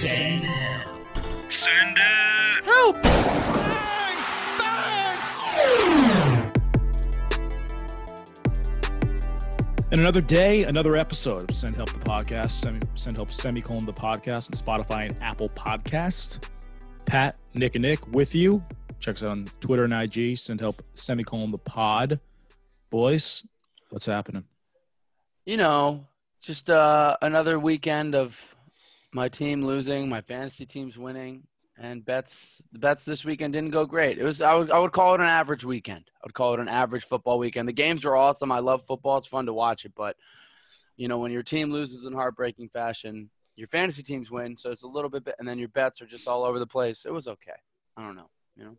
Send help. Send it. Help! Bang! Bang! And another day, another episode of Send Help the Podcast, Semi, Send Help Semicolon the Podcast on Spotify and Apple Podcast. Pat, Nick, and Nick with you. Check us out on Twitter and IG, Send Help Semicolon the Pod. Boys, what's happening? You know, just uh, another weekend of my team losing, my fantasy team's winning, and bets. The bets this weekend didn't go great. It was I would I would call it an average weekend. I would call it an average football weekend. The games were awesome. I love football. It's fun to watch it, but you know when your team loses in heartbreaking fashion, your fantasy teams win, so it's a little bit, and then your bets are just all over the place. It was okay. I don't know. You know,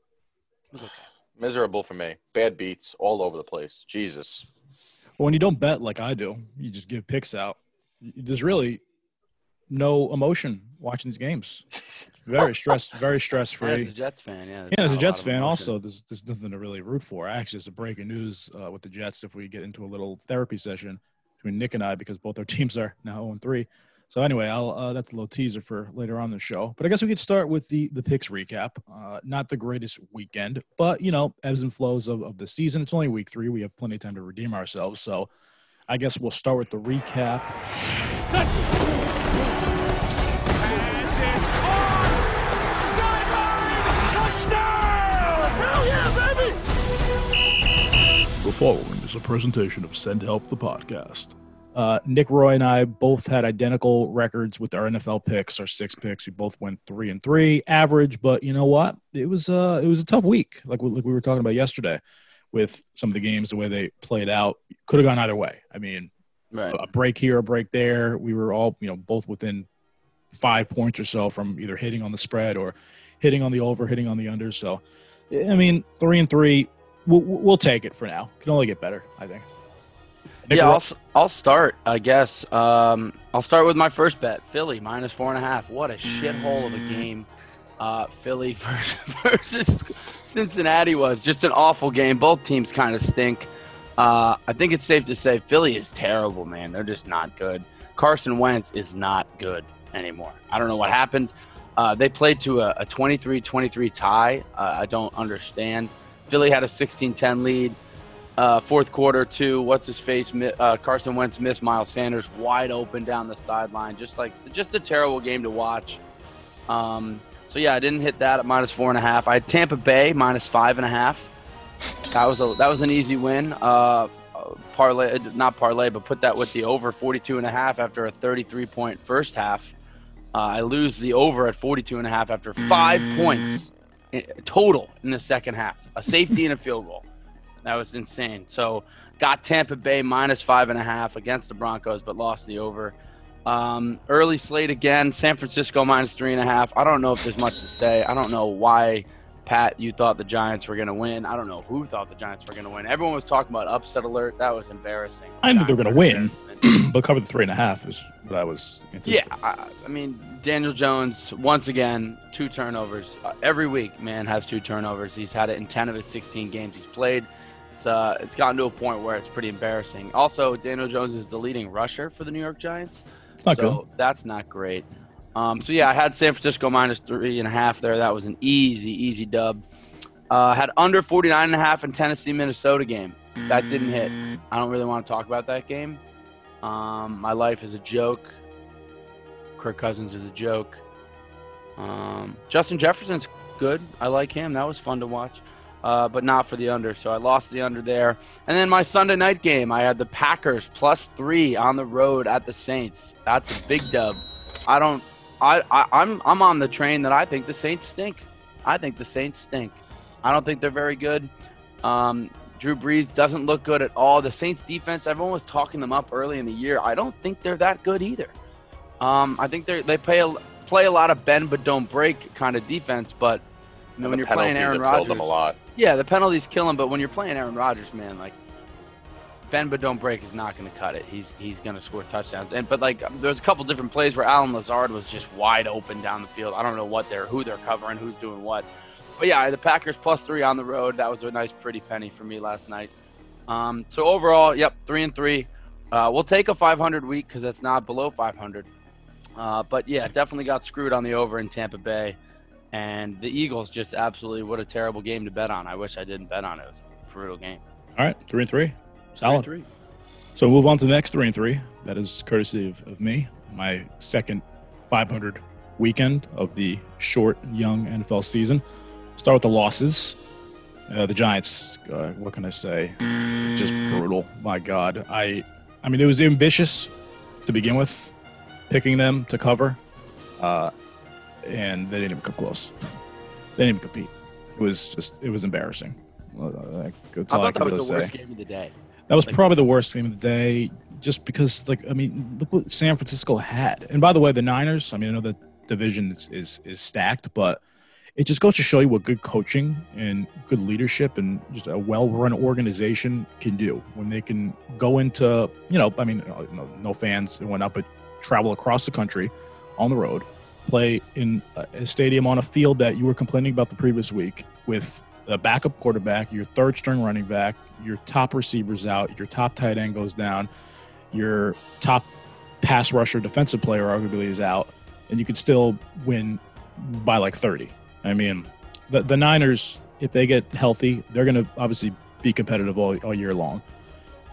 it was okay. Miserable for me. Bad beats all over the place. Jesus. Well, when you don't bet like I do, you just give picks out. There's really no emotion watching these games. Very stressed, very stress free. Yeah, as a Jets fan, yeah. Yeah, as a Jets fan, also, there's, there's nothing to really root for. Actually, it's a breaking news uh, with the Jets if we get into a little therapy session between Nick and I because both our teams are now 0 3. So anyway, I'll uh, that's a little teaser for later on the show. But I guess we could start with the the picks recap. Uh, not the greatest weekend, but you know ebbs and flows of, of the season. It's only week three. We have plenty of time to redeem ourselves. So I guess we'll start with the recap. Pass is caught! Sideline! Touchdown! Hell yeah, baby! The following is a presentation of Send Help the podcast. Uh, Nick Roy and I both had identical records with our NFL picks, our six picks. We both went three and three, average. But you know what? It was uh, it was a tough week, like we, like we were talking about yesterday, with some of the games the way they played out. Could have gone either way. I mean, Right. a break here, a break there. We were all you know both within five points or so from either hitting on the spread or hitting on the over, hitting on the under. So, I mean, three and three, we'll, we'll take it for now. Can only get better, I think. Nick yeah, I'll, I'll start, I guess. Um, I'll start with my first bet Philly minus four and a half. What a shithole of a game uh, Philly versus, versus Cincinnati was. Just an awful game. Both teams kind of stink. Uh, I think it's safe to say Philly is terrible, man. They're just not good. Carson Wentz is not good anymore. I don't know what happened. Uh, they played to a 23 23 tie. Uh, I don't understand. Philly had a 16 10 lead. Uh, fourth quarter, too. What's his face? Uh, Carson Wentz missed Miles Sanders wide open down the sideline. Just like, just a terrible game to watch. Um, so yeah, I didn't hit that at minus four and a half. I had Tampa Bay minus five and a half. That was a that was an easy win. Uh, parlay, not parlay, but put that with the over 42 and a half after a 33 point first half. Uh, I lose the over at 42 and a half after five points i- total in the second half, a safety and a field goal. That was insane. So got Tampa Bay minus five and a half against the Broncos, but lost the over. Um, early slate again. San Francisco minus three and a half. I don't know if there's much to say. I don't know why, Pat, you thought the Giants were going to win. I don't know who thought the Giants were going to win. Everyone was talking about upset alert. That was embarrassing. I knew they were gonna win. but cover the three and a half is what I was. Yeah. I, I mean Daniel Jones once again two turnovers uh, every week. Man has two turnovers. He's had it in ten of his sixteen games he's played. It's uh, it's gotten to a point where it's pretty embarrassing. Also, Daniel Jones is the leading rusher for the New York Giants. it's not so that's not great. Um, so yeah, I had San Francisco minus three and a half there. That was an easy, easy dub. Uh, had under 49 and a half in Tennessee Minnesota game. That didn't hit. I don't really want to talk about that game. Um, my life is a joke. Kirk Cousins is a joke. Um, Justin Jefferson's good. I like him. That was fun to watch, uh, but not for the under. So I lost the under there. And then my Sunday night game, I had the Packers plus three on the road at the Saints. That's a big dub. I don't. I, I I'm I'm on the train that I think the Saints stink. I think the Saints stink. I don't think they're very good. Um, Drew Brees doesn't look good at all. The Saints defense, everyone was talking them up early in the year. I don't think they're that good either. Um, I think they they play a, play a lot of bend but don't break kind of defense. But you know, when you're playing Aaron Rodgers, them a lot. yeah, the penalties kill him. But when you're playing Aaron Rodgers, man, like bend but don't break is not going to cut it. He's he's going to score touchdowns. And but like there's a couple different plays where Allen Lazard was just wide open down the field. I don't know what they're who they're covering, who's doing what. But yeah, the Packers plus three on the road. That was a nice pretty penny for me last night. Um, so overall, yep, three and three. Uh, we'll take a 500 week because that's not below 500. Uh, but yeah, definitely got screwed on the over in Tampa Bay. And the Eagles just absolutely what a terrible game to bet on. I wish I didn't bet on it. It was a brutal game. All right, three and three, solid. Three. So we'll move on to the next three and three. That is courtesy of, of me, my second 500 weekend of the short, young NFL season. Start with the losses. Uh, the Giants. Uh, what can I say? Just brutal. My God. I. I mean, it was ambitious to begin with, picking them to cover, uh, and they didn't even come close. They didn't even compete. It was just. It was embarrassing. I thought that was the worst game of the day. That was Like- probably the worst game of the day, just because, like, I mean, look what San Francisco had. And by the way, the Niners. I mean, I know the division is is, is stacked, but it just goes to show you what good coaching and good leadership and just a well-run organization can do when they can go into, you know, I mean, no, no fans and whatnot, but travel across the country on the road, play in a stadium on a field that you were complaining about the previous week with a backup quarterback, your third string running back, your top receivers out, your top tight end goes down, your top pass rusher, defensive player arguably is out, and you could still win by like 30. I mean, the, the Niners, if they get healthy, they're going to obviously be competitive all, all year long.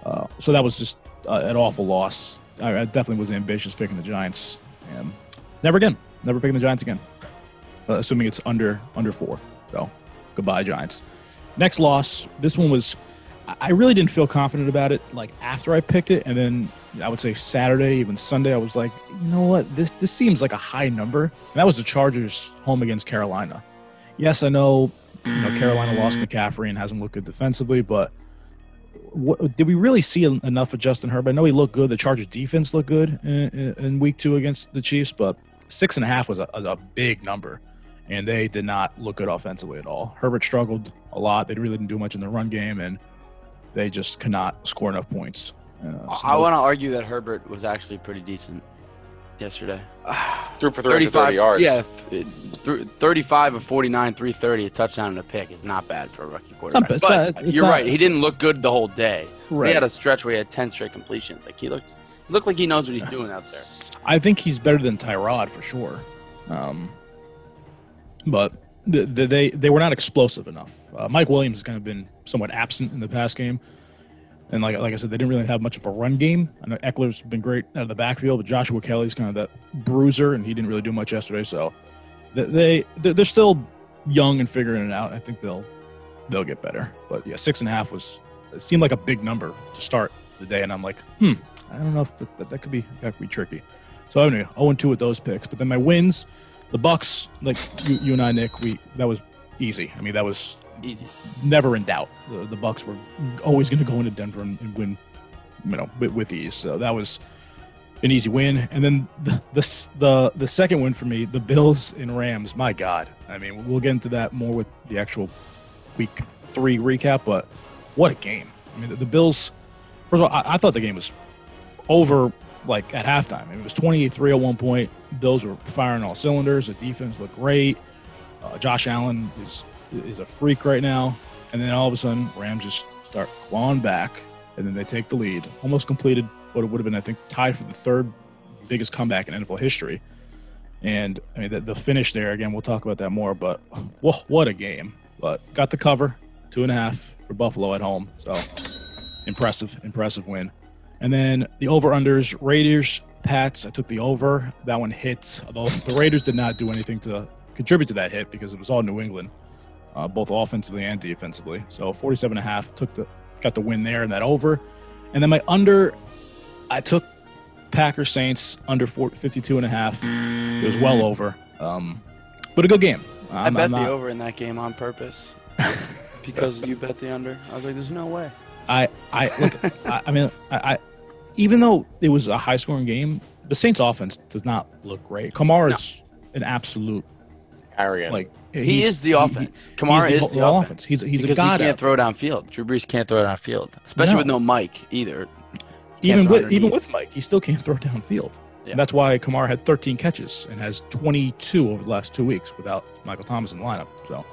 Uh, so that was just uh, an awful loss. I, I definitely was ambitious picking the Giants. And never again. Never picking the Giants again. Uh, assuming it's under under four. So goodbye, Giants. Next loss. This one was. I- really didn't feel confident about it. Like after I picked it, and then I would say Saturday, even Sunday, I was like, you know what? This this seems like a high number. And that was the Chargers home against Carolina. Yes, I know. You know, Carolina lost McCaffrey and hasn't looked good defensively, but what, did we really see enough of Justin Herbert? I know he looked good. The Chargers defense looked good in, in, in week two against the Chiefs, but six and a half was a, a big number, and they did not look good offensively at all. Herbert struggled a lot. They really didn't do much in the run game, and they just cannot score enough points. Uh, so I want to argue that Herbert was actually pretty decent yesterday. Threw for 330 yards. Yeah, th- th- 35 of 49, 330, a touchdown and a pick is not bad for a rookie quarterback. bad. It's But not- it's you're not- right. He didn't look good the whole day. Right. He had a stretch where he had 10 straight completions. Like he looked, looked like he knows what he's doing out there. I think he's better than Tyrod for sure. Um, but the, the, they they were not explosive enough. Uh, Mike Williams has kind of been somewhat absent in the past game, and like like I said, they didn't really have much of a run game. I know Ekeler's been great out of the backfield, but Joshua Kelley's kind of that bruiser, and he didn't really do much yesterday. So they, they they're still young and figuring it out. I think they'll they'll get better. But yeah, six and a half was it seemed like a big number to start the day, and I'm like, hmm, I don't know if that, that, that could be that could be tricky. So anyway, 0 2 with those picks. But then my wins, the Bucks, like you, you and I, Nick, we that was easy. I mean, that was Easy. never in doubt. The, the Bucks were always going to go into Denver and, and win, you know, with, with ease. So that was an easy win. And then the, the the the second win for me, the Bills and Rams. My God, I mean, we'll get into that more with the actual week three recap. But what a game! I mean, the, the Bills. First of all, I, I thought the game was over like at halftime. I mean, it was 28-3 at one point. Bills were firing all cylinders. The defense looked great. Uh, Josh Allen is is a freak right now. And then all of a sudden, Rams just start clawing back, and then they take the lead. Almost completed what it would have been, I think, tied for the third biggest comeback in NFL history. And I mean, the, the finish there again. We'll talk about that more. But whoa, what a game! But got the cover, two and a half for Buffalo at home. So impressive, impressive win. And then the over unders Raiders Pats. I took the over. That one hit. Although the Raiders did not do anything to contribute to that hit because it was all New England, uh, both offensively and defensively. So 47 and a half took the got the win there and that over. And then my under, I took Packers Saints under 4, 52 and a half. It was well over. Um, but a good game. i I'm, bet I'm the over in that game on purpose because you bet the under. I was like, there's no way. I I look. I, I mean, I, I even though it was a high scoring game, the Saints offense does not look great. Kamara's an absolute Arian. like He is the he- offense. He's Kamara the, is the whole offense. He's he's because a god. he can't out throw downfield. Drew Brees can't throw downfield, especially No. with no Mike either. even with even with Mike, he still can't throw downfield. Yeah. And that's why Kamara had 13 catches and has 22 over the last two weeks without Michael Thomas in the lineup. So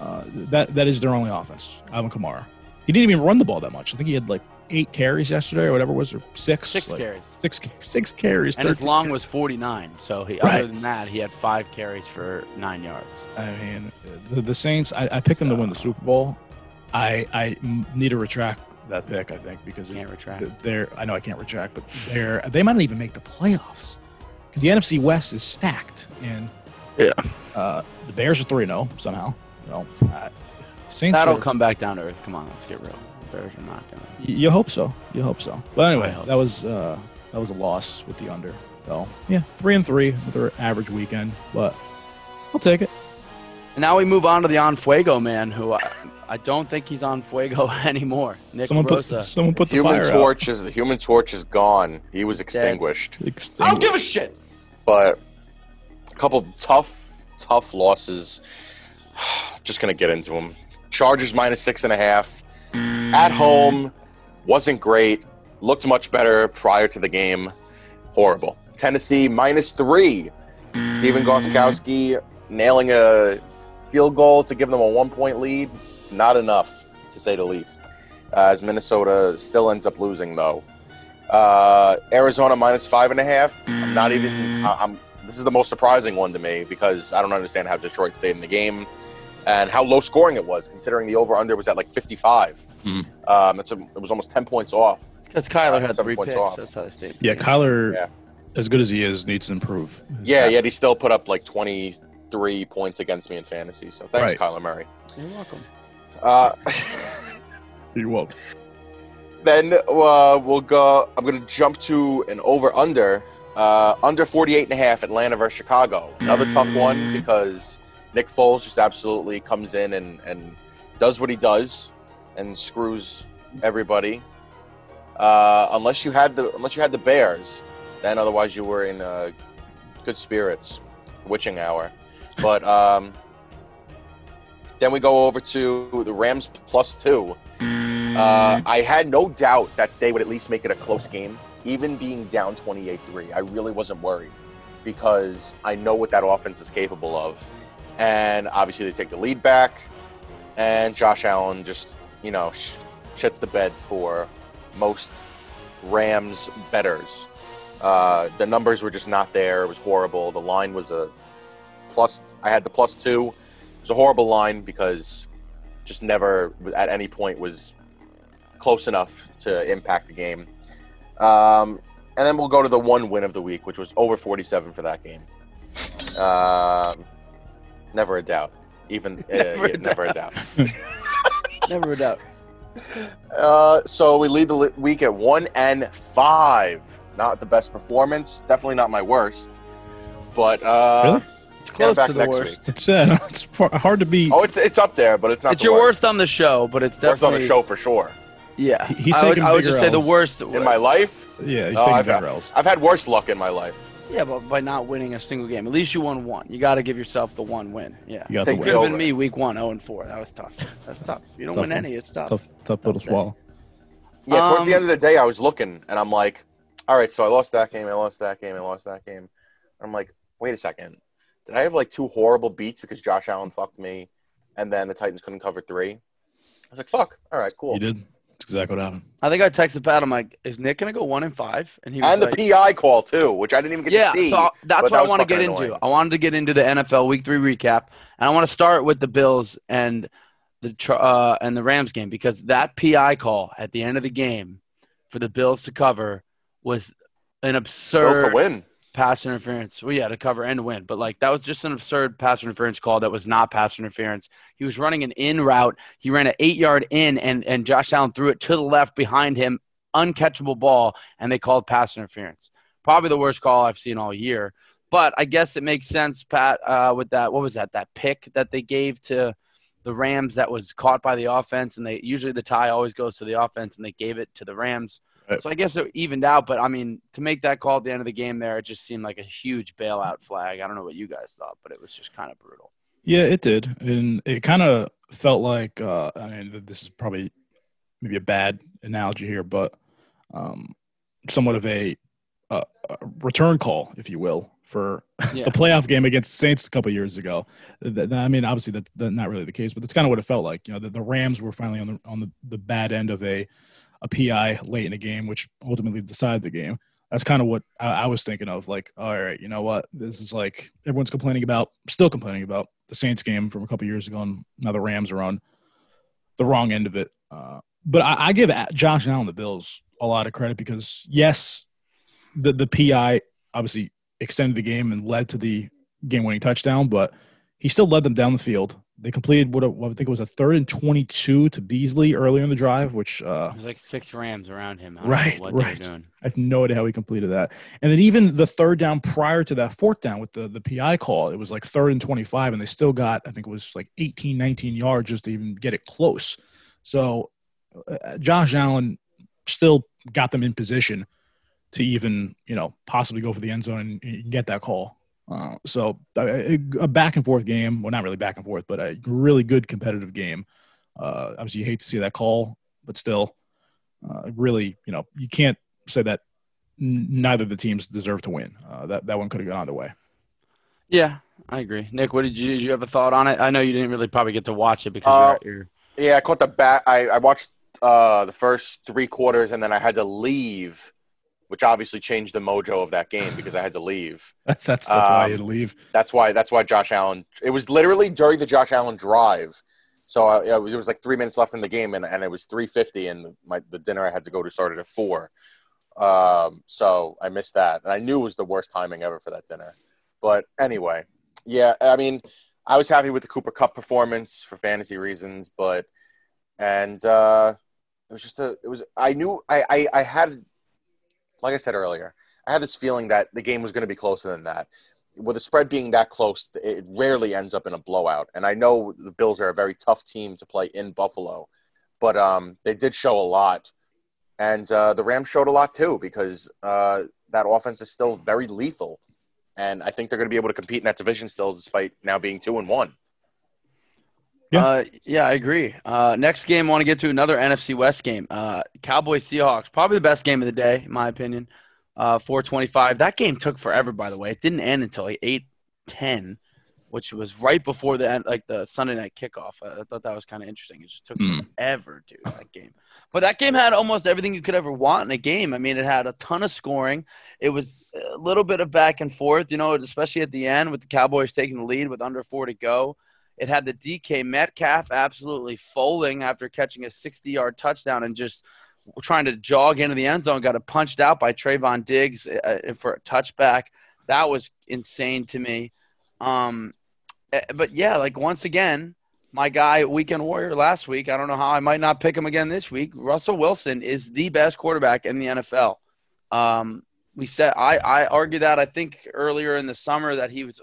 uh, that that is their only offense. Alvin Kamara. He didn't even run the ball that much. I think he had like eight carries yesterday or whatever it was, or six. Six like, carries. Six, six carries. And his 13 long was 49. So he, Right. other than that, he had five carries for nine yards. I mean, the, the Saints. I, I picked them to win the Super Bowl. i i need to retract that pick. I think because Can't retract. they're. I know I can't retract, but they're. They might not even make the playoffs because the NFC West is stacked, and Yeah. uh, the Bears are three zero somehow. So, uh, Saints. That'll are, come back down to earth. Come on, let's get real. The Bears are not going to. y- You hope so. You hope so. But anyway, that was uh, that was a loss with the under. So yeah, three and three with their average weekend, but I'll take it. And now we move on to the On Fuego man, who I, I don't think he's on Fuego anymore. Nick Someone put Rosa. someone put the Human fire torch is the human torch is gone. He was extinguished. out. I don't give a shit. But a couple tough, tough losses. Just gonna get into them. Chargers minus six and a half at home wasn't great. Looked much better prior to the game. Horrible. Tennessee minus three. Stephen Gostkowski nailing a field goal to give them a one point lead. It's not enough, to say the least. Uh, as Minnesota still ends up losing, though. Uh, Arizona minus five and a half. I'm not even. I- I'm. This is the most surprising one to me because I don't understand how Detroit stayed in the game and how low scoring it was, considering the over under was at like 55. Mhm. Um, it's a, it was almost 10 points off. Because Kyler had three points picks. off. That's how they stayed. Yeah, Kyler, Yeah. as good as he is, needs to improve. His Yeah, pass- yet he still put up like 23 points against me in fantasy. So thanks, Right. Kyler Murray. You're welcome. Uh, He won't. then uh, we'll go. I'm going to jump to an over under. Uh, under 48 and a half, Atlanta versus Chicago. Another tough one because Nick Foles just absolutely comes in and, and does what he does and screws everybody. Uh, unless you had the unless you had the Bears, then otherwise you were in uh, good spirits, witching hour. But um, then we go over to the Rams plus two. Uh, I had no doubt that they would at least make it a close game, even being down 28 3. I really wasn't worried because I know what that offense is capable of. And obviously, they take the lead back, and Josh Allen just, you know, sh- shits the bed for most Rams betters. Uh, the numbers were just not there. It was horrible. The line was a plus, I had the plus two. It was a horrible line because just never at any point was close enough to impact the game. Um, and then we'll go to the one win of the week, which was over 47 for that game. Um, never a doubt. Even uh, Never yeah, a never a doubt. Never a doubt. Uh, so we lead the week at one and five. Not the best performance. Definitely not my worst. But uh, Really? It's close back to the next worst. week. It's uh, it's hard to be. Oh, it's it's up there, but it's not It's the your worst. worst on the show, but it's Worst on the show for sure. Yeah, he's I would, I would bigger just say the worst In my life, yeah, he's taking I've- bigger L's. I've had worse luck in my life. Yeah, but by not winning a single game, at least you won one. You got to give yourself the one win. Yeah, You got Take the could win. have over. been me week one, zero and four. That was tough. That's tough. You don't Tough win one. any, it's tough. Tough, tough pill to Tough swallow. Yeah, towards the Um, end of the day, I was looking and I'm like, all right, so I lost that game, I lost that game, I lost that game. I'm like, wait a second. Did I have like two horrible beats because Josh Allen fucked me and then the Titans couldn't cover three? I was like, fuck. All right, cool. You did. That's exactly what happened. I think I texted Pat. I'm like, is Nick gonna go one and five? And he was And the like, PI call too, which I didn't even get yeah. to see. So that's what that I was want to get fucking into. I wanted to get into the NFL Week Three recap, and I want to start with the Bills and the uh, and the Rams game because that PI call at the end of the game for the Bills to cover was an Bills absurd to win. Pass interference. Well, yeah, to cover and win. But like that was just an absurd pass interference call that was not pass interference. He was running an in route. He ran an eight yard in, and and Josh Allen threw it to the left behind him, uncatchable ball, and they called pass interference. Probably the worst call I've seen all year. But I guess it makes sense, Pat, uh, with that. What was that? That pick that they gave to the Rams that was caught by the offense, and they usually the tie always goes to the offense, and they gave it to the Rams. Right. So I guess it evened out. But I mean, to make that call at the end of the game, there, it just seemed like a huge bailout flag. I don't know what you guys thought, but it was just kind of brutal. Yeah, it did, and it kind of felt like. Uh, I mean, this is probably maybe a bad analogy here, but um, somewhat of a, uh, a return call, if you will, for Yeah. the playoff game against the Saints a couple years ago. I mean, obviously that, that's not really the case, but that's kind of what it felt like. You know, the, the Rams were finally on the on the, the bad end of a a PI late in the game, which ultimately decided the game. That's kind of what I, I was thinking of. Like, all right, you know what? This is like everyone's complaining about, still complaining about the Saints game from a couple years ago, and now the Rams are on the wrong end of it. Uh, but I, I give Josh Allen the Bills a lot of credit because yes, the the PI obviously extended the game and led to the game winning touchdown, but he still led them down the field. They completed what, what I think it was a third and 22 to Beasley earlier in the drive, which uh, There's like six Rams around him. right, right. I have no idea how he completed that. And then even the third down prior to that fourth down with the, the PI call, it was like third and 25, and they still got, I think it was like 18, 19 yards just to even get it close. So uh, Josh Allen still got them in position to even, you know, possibly go for the end zone and, and get that call. Uh, so a, a, back and forth game. Well, not really back and forth, but a really good competitive game. Uh, obviously, you hate to see that call, but still, uh, really, you know, you can't say that n- neither of the teams deserve to win. Uh, that that one could have gone either way. Yeah, I agree. Nick, what did you did you have a thought on it? I know you didn't really probably get to watch it because you're, uh, you're... Yeah, I caught the back. I, I watched uh, the first three quarters, and then I had to leave which obviously changed the mojo of that game because I had to leave. that's that's um, why I had to leave. That's why that's why Josh Allen. It was literally during the Josh Allen drive. So uh, it, was, it was like three minutes left in the game, and, and it was three fifty, and my the dinner I had to go to started at four. Um, so I missed that, and I knew it was the worst timing ever for that dinner. But anyway, yeah, I mean, I was happy with the Cooper Kupp performance for fantasy reasons, but and uh, it was just a it was I knew I I, I had like I said earlier, I had this feeling that the game was going to be closer than that. With the spread being that close, it rarely ends up in a blowout. And I know the Bills are a very tough team to play in Buffalo, but um, they did show a lot. And uh, the Rams showed a lot too because uh, that offense is still very lethal. And I think they're going to be able to compete in that division still, despite now being two and one. Yeah, uh, yeah, I agree. Uh, next game, I want to get to another NFC West game. Uh, Cowboys Seahawks, probably the best game of the day, in my opinion. Uh, 425. That game took forever, by the way. It didn't end until like 8 10, which was right before the end, like the Sunday night kickoff. I, I thought that was kind of interesting. It just took mm. forever, dude, that game. But that game had almost everything you could ever want in a game. I mean, it had a ton of scoring. It was a little bit of back and forth, you know, especially at the end with the Cowboys taking the lead with under four to go. It had the DK Metcalf absolutely folding after catching a 60 yard touchdown and just trying to jog into the end zone. Got it punched out by Trevon Diggs uh, uh, for a touchback. That was insane to me. Um, eh, but yeah, like once again, my guy, Weekend Warrior last week, I don't know how I might not pick him again this week. Russell Wilson is the best quarterback in the NFL. Um, we said I, I argued that I think earlier in the summer that he was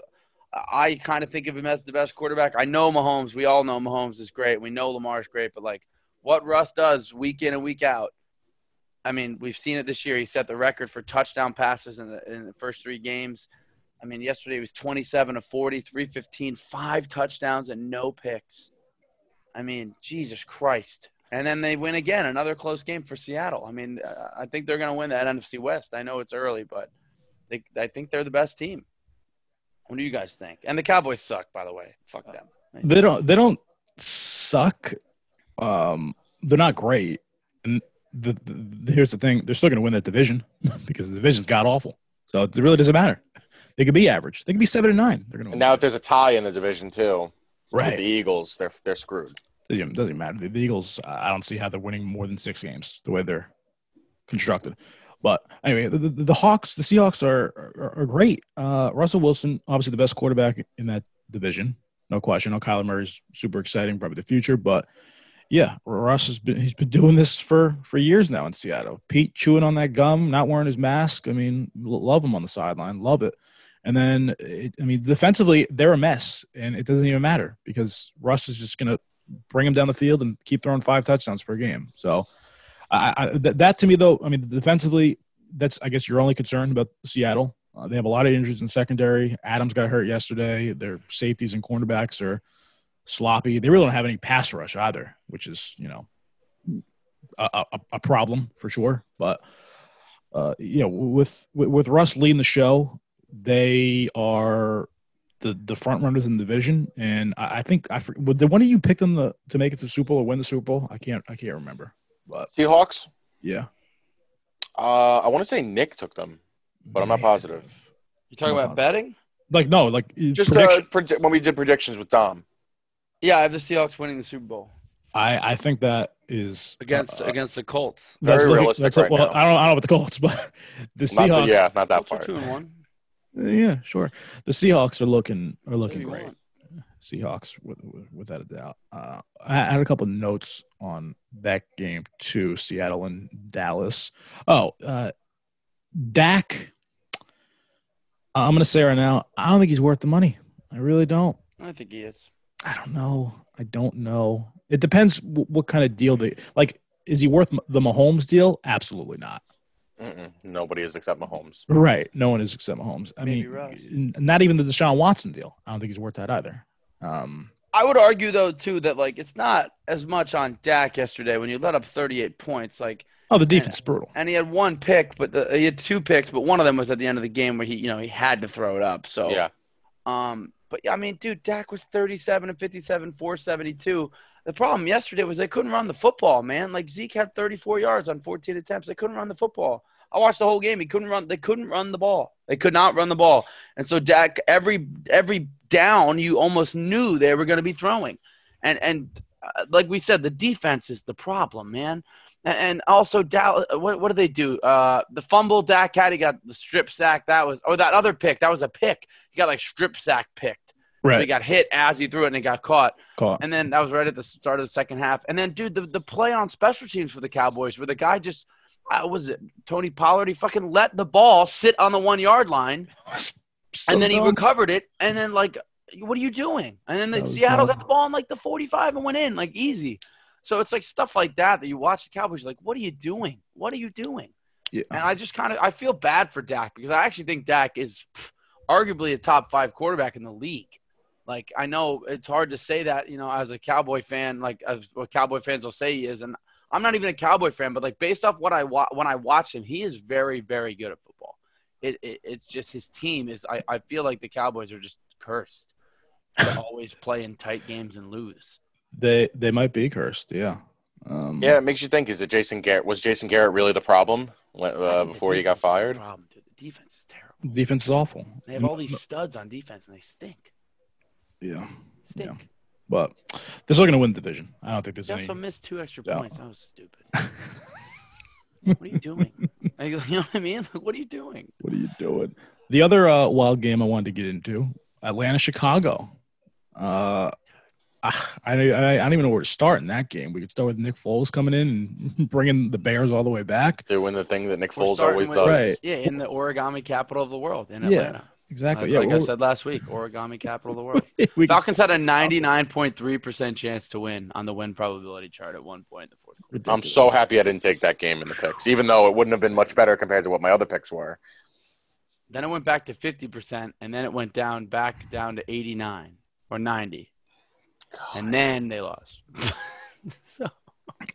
I kind of think of him as the best quarterback. I know Mahomes. We all know Mahomes is great. We know Lamar is great, but like what Russ does week in and week out. I mean, we've seen it this year. He set the record for touchdown passes in the, in the first three games. I mean, yesterday was 27 of 40, 315, five touchdowns and no picks. I mean, Jesus Christ. And then they win again, another close game for Seattle. I mean, I think they're going to win that NFC West. I know it's early, but they, I think they're the best team. What do you guys think? And the Cowboys suck, by the way. Fuck them. They don't. They don't suck. Um, they're not great. And the, the, here's the thing: they're still going to win that division because the division's god awful. So it really doesn't matter. They could be average. They could be seven and nine. They're going to. now, if there's a tie in the division too, right? the Eagles, they're they're screwed. It doesn't matter. The Eagles, I don't see how they're winning more than six games the way they're constructed. But anyway, the, the, the Hawks, the Seahawks are are, are great. Uh, Russell Wilson, obviously the best quarterback in that division, no question. No, Kyler Murray's super exciting, probably the future. But yeah, Russ has been he's been doing this for for years now in Seattle. Pete chewing on that gum, not wearing his mask. I mean, love him on the sideline, love it. And then, it, I mean, defensively, they're a mess, and it doesn't even matter because Russ is just going to bring him down the field and keep throwing five touchdowns per game. So I, I, that, to me, though, I mean, defensively, that's I guess your only concern about Seattle. Uh, they have a lot of injuries in secondary. Adams got hurt yesterday. Their safeties and cornerbacks are sloppy. They really don't have any pass rush either, which is you know a, a, a problem for sure. But uh, you know, with, with Russ leading the show, they are the the front runners in the division, and I, I think I would the one of you pick them the, to make it to the Super Bowl or win the Super Bowl. I can't I can't remember. But Seahawks. Yeah, Uh, I want to say Nick took them, but I'm not positive. You talking Not about betting? Like no, like Just prediction. uh, predi- when we did predictions with Dom. Yeah, I have the Seahawks winning the Super Bowl I I think that is against uh, against the Colts. that's Very looking- realistic that's right well, now. I don't I don't know about the Colts, but the Not Seahawks. the, yeah, not that Colts are part. two and one. yeah, sure. The Seahawks are looking are looking Maybe great. one. Seahawks, with, with, without a doubt. Uh, I had a couple notes on that game too. Seattle and Dallas. Oh, uh, Dak. I'm gonna say right now, I don't think he's worth the money. I really don't. I think he is. I don't know. I don't know. It depends w- what kind of deal they like. Is he worth the Mahomes deal? Absolutely not. Mm-mm. Nobody is except Mahomes. Right. No one is except Mahomes. I Maybe mean, Russ. n- not even the Deshaun Watson deal. I don't think he's worth that either. Um, I would argue though too that like it's not as much on Dak yesterday when you let up 38 points. Like, oh, the defense is brutal. and he had one pick, but the, he had two picks, but one of them was at the end of the game where he, you know, he had to throw it up. So Yeah. Um, but yeah, I mean, dude, Dak was 37 and 57, 472. The problem yesterday was they couldn't run the football, man. Like Zeke had 34 yards on 14 attempts. They couldn't run the football. I watched the whole game. He couldn't run. They couldn't run the ball. They could not run the ball. And so Dak, every every down, you almost knew they were going to be throwing. And and uh, like we said, the defense is the problem, man. And, and also, Dallas, what what did they do? Uh, the fumble Dak had, he got the strip sack. That was, or that other pick, that was a pick. He got like strip sack picked. So he got hit as he threw it and he got caught. Caught. And then that was right at the start of the second half. And then, dude, the, the play on special teams for the Cowboys where the guy just, uh, was it Tony Pollard? He fucking let the ball sit on the one yard line So and then he recovered it. And then, like, what are you doing? And then the, Seattle dumb. got the ball in like the 45 and went in, like, easy. So it's like stuff like that that you watch the Cowboys, you're like, what are you doing? What are you doing? Yeah. And I just kind of I feel bad for Dak because I actually think Dak is pff, arguably a top five quarterback in the league. Like I know it's hard to say that you know as a Cowboy fan, like as what Cowboy fans will say he is, and I'm not even a Cowboy fan, but like based off what I wa- when I watch him, he is very very good at football. It, it it's just his team is I, I feel like the Cowboys are just cursed. to always play in tight games and lose. They they might be cursed. Yeah. Um, Yeah, it makes you think: Is it Jason Garrett? Was Jason Garrett really the problem when, uh, think the before he got defense the fired? Problem, dude. The defense is terrible. Defense is awful. They have all these studs on defense and they stink. Yeah. Stink. But they're still going to win the division. I don't think there's They any. also missed two extra Yeah. points. That was stupid. what are you doing? Like, you know what I mean? Like, what are you doing? What are you doing? The other uh, wild game I wanted to get into Atlanta, Chicago. Uh, I, I, I don't even know where to start in that game. We could start with Nick Foles coming in and bringing the Bears all the way back. Doing the thing that Nick We're Foles always with- does. Right. Yeah, in the origami capital of the world, in Yeah, Atlanta. Exactly. Like, yeah. like I said last week, origami capital of the world. Falcons had a 99.3% chance to win on the win probability chart at one point the fourth quarter. I'm so happy I didn't take that game in the picks, even though it wouldn't have been much better compared to what my other picks were. Then it went back to 50%, and then it went down back down to 89 or 90. And then they lost. so,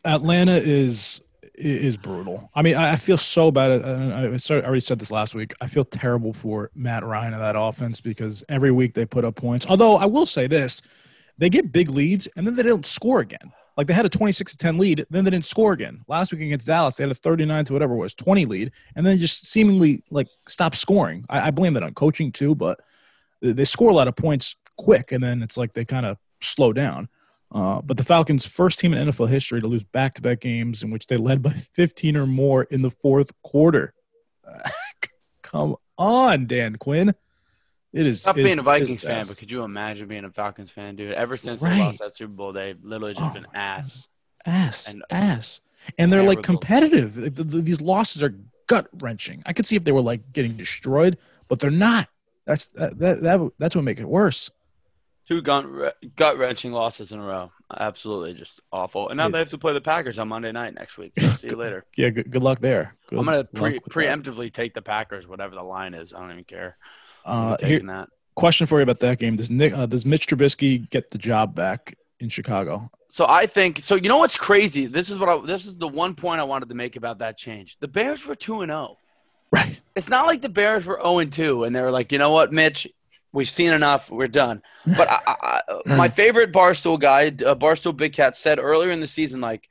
Atlanta is is brutal. I mean, I, I feel so bad. I, I I already said this last week. I feel terrible for Matt Ryan and that offense because every week they put up points. Although I will say this, they get big leads and then they don't score again. Like they had a 26 to 10 lead, then they didn't score again. Last week against Dallas, they had a 39 to whatever it was 20 lead, and then just seemingly like stopped scoring. I, I blame that on coaching too, but they score a lot of points quick, and then it's like they kind of slow down. Uh, but the Falcons, first team in NFL history to lose back-to-back games in which they led by 15 or more in the fourth quarter. Come on, Dan Quinn. It is tough it being is- a Vikings fan, but could you imagine being a Falcons fan, dude? Ever since they lost that Super Bowl, they've literally just Oh been ass. ass, and- ass, and they're like competitive. Th- th- th- These losses are gut wrenching. I could see if they were like getting destroyed, but they're not. That's that, that, that that's what make it worse. Two gut gut wrenching losses in a row. Absolutely, just awful. And now It they have to play the Packers on Monday night next week. So see you later. Yeah, good, good luck there. Good I'm gonna pre- with that. preemptively take the Packers, whatever the line is. I don't even care. Uh, here, taking that. question for you about that game: Does Nick, uh, does Mitch Trubisky get the job back in Chicago? So I think so. You know what's crazy? This is what I, this is the one point I wanted to make about that change. The Bears were two and zero. Right. It's not like the Bears were zero and two, and they were like, you know what, Mitch, we've seen enough. We're done. But I, I, I, my favorite Barstool guy, uh, Barstool Big Cat, said earlier in the season, like,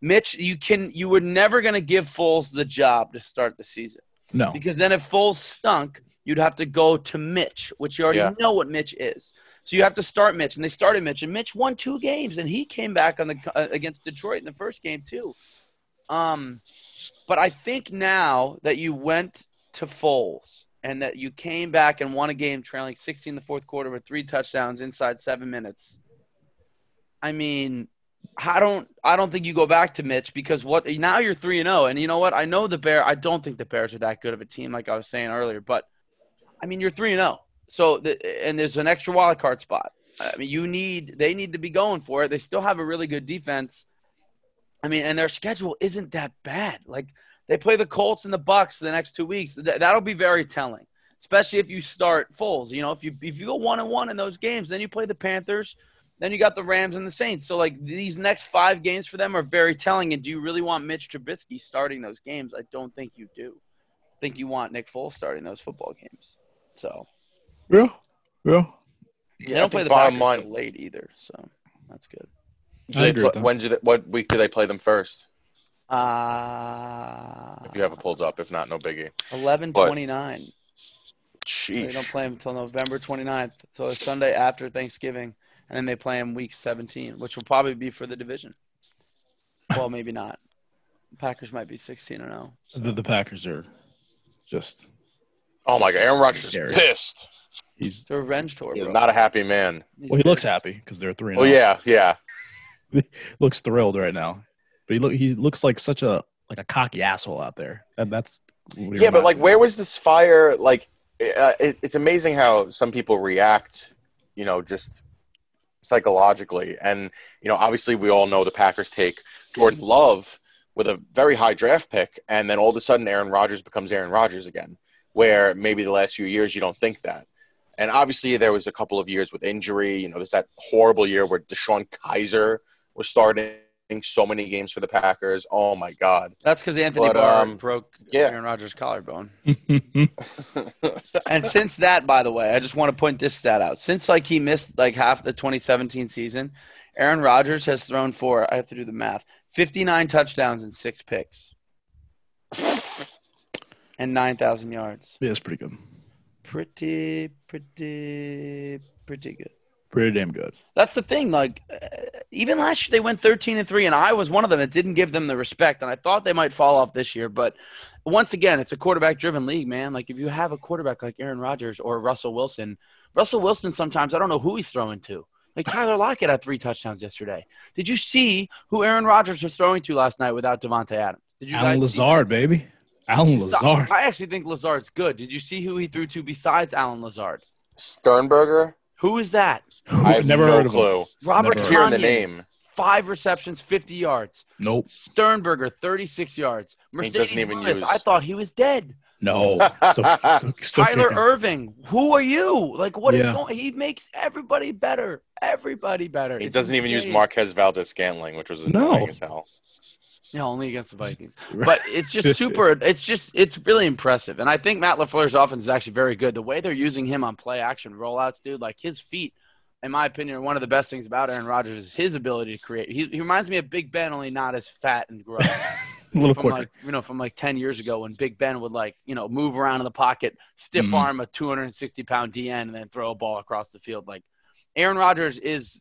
Mitch, you can you were never going to give Foles the job to start the season No. because then if Foles stunk, you'd have to go to Mitch, which you already Yeah. know what Mitch is. So you have to start Mitch, and they started Mitch, and Mitch won two games, and he came back on the uh, against Detroit in the first game too. Um, but I think now that you went to Foles and that you came back and won a game trailing 16 in the fourth quarter with three touchdowns inside seven minutes. I mean, I don't I don't think you go back to Mitch because what now you're three and zero, and you know what? I know the Bear. I don't think the Bears are that good of a team, like I was saying earlier. But I mean, you're three and zero, so the, and there's an extra wild card spot. I mean, you need they need to be going for it. They still have a really good defense. I mean, and their schedule isn't that bad. Like they play the Colts and the Bucks the next two weeks. Th- that'll be very telling, especially if you start Foles. You know, if you if you go one and one in those games, then you play the Panthers, then you got the Rams and the Saints. So like these next five games for them are very telling. And do you really want Mitch Trubisky starting those games? I don't think you do. I think you want Nick Foles starting those football games. So Yeah. Yeah. they I don't play the bottom Packers line. late either. So that's good. Do I agree pl- when do they, what week do they play them first? Uh, If you have it pulled up, if not, no biggie. eleven But- twenty nine. They don't play him until November 29th. So it's Sunday after Thanksgiving. And then they play him week 17, which will probably be for the division. Well, maybe not. Packers might be 16 or no. The, the Packers are just Oh my God, Aaron Rodgers is pissed. he's It's a revenge tour. He's bro. not a happy man. He's well he good. looks happy because they're three. and Oh oh. yeah, yeah. looks thrilled right now. But he look he looks like such a like a cocky asshole out there. And that's what Yeah, but like, where was this fire? Like, uh, it, it's amazing how some people react. You know, just psychologically, and you know, obviously, we all know the Packers take Jordan Love with a very high draft pick, and then all of a sudden, Aaron Rodgers becomes Aaron Rodgers again. Where maybe the last few years you don't think that. And obviously, there was a couple of years with injury. You know, there's that horrible year where DeShone Kizer was starting so many games for the Packers. Oh my God. That's because Anthony But, Barr um, broke yeah. Aaron Rodgers' collarbone. And since that, by the way, I just want to point this stat out. Since like he missed like half the 2017 season, Aaron Rodgers has thrown for I have to do the math 59 touchdowns and six picks and 9,000 yards. yeah, it's pretty good. Pretty, pretty, pretty good. Pretty damn good. That's the thing. Like, uh, even last year they went 13 and three, and I was one of them that didn't give them the respect, and I thought they might fall off this year. But once again, it's a quarterback-driven league, man. Like, if you have a quarterback like Aaron Rodgers or Russell Wilson, Russell Wilson sometimes I don't know who he's throwing to. Like Tyler Lockett had three touchdowns yesterday. Did you see who Aaron Rodgers was throwing to last night without Davante Adams? Did you Allen guys see Lazard, baby. Allen? Lazard. I actually think Lazard's good. Did you see who he threw to besides Allen Lazard? Sternberger. Who is that? I have Never no heard of him. clue. Robert Never Just hearing the Tonyan. name. Five receptions, 50 yards. Nope. Sternberger, 36 yards. Marcedes doesn't even Lewis, use- I thought he was dead. No. Still, still, still Tyler kicking. Ervin, who are you? Like, what is Yeah. going? He makes everybody better. Everybody better. He It's doesn't even use insane. Marquez Valdes Scantling, which was No. annoying as hell. Yeah, only against the Vikings. But it's just super. It's just it's really impressive, and I think Matt Lafleur's offense is actually very good. The way they're using him on play action rollouts, dude, like his feet, in my opinion, are one of the best things about Aaron Rodgers is his ability to create. He, he reminds me of Big Ben, only not as fat and gross. a little from quicker. like you know from like 10 years ago when big ben would like you know move around in the pocket stiff Mhm. arm a 260 pound dn and then throw a ball across the field like aaron rodgers is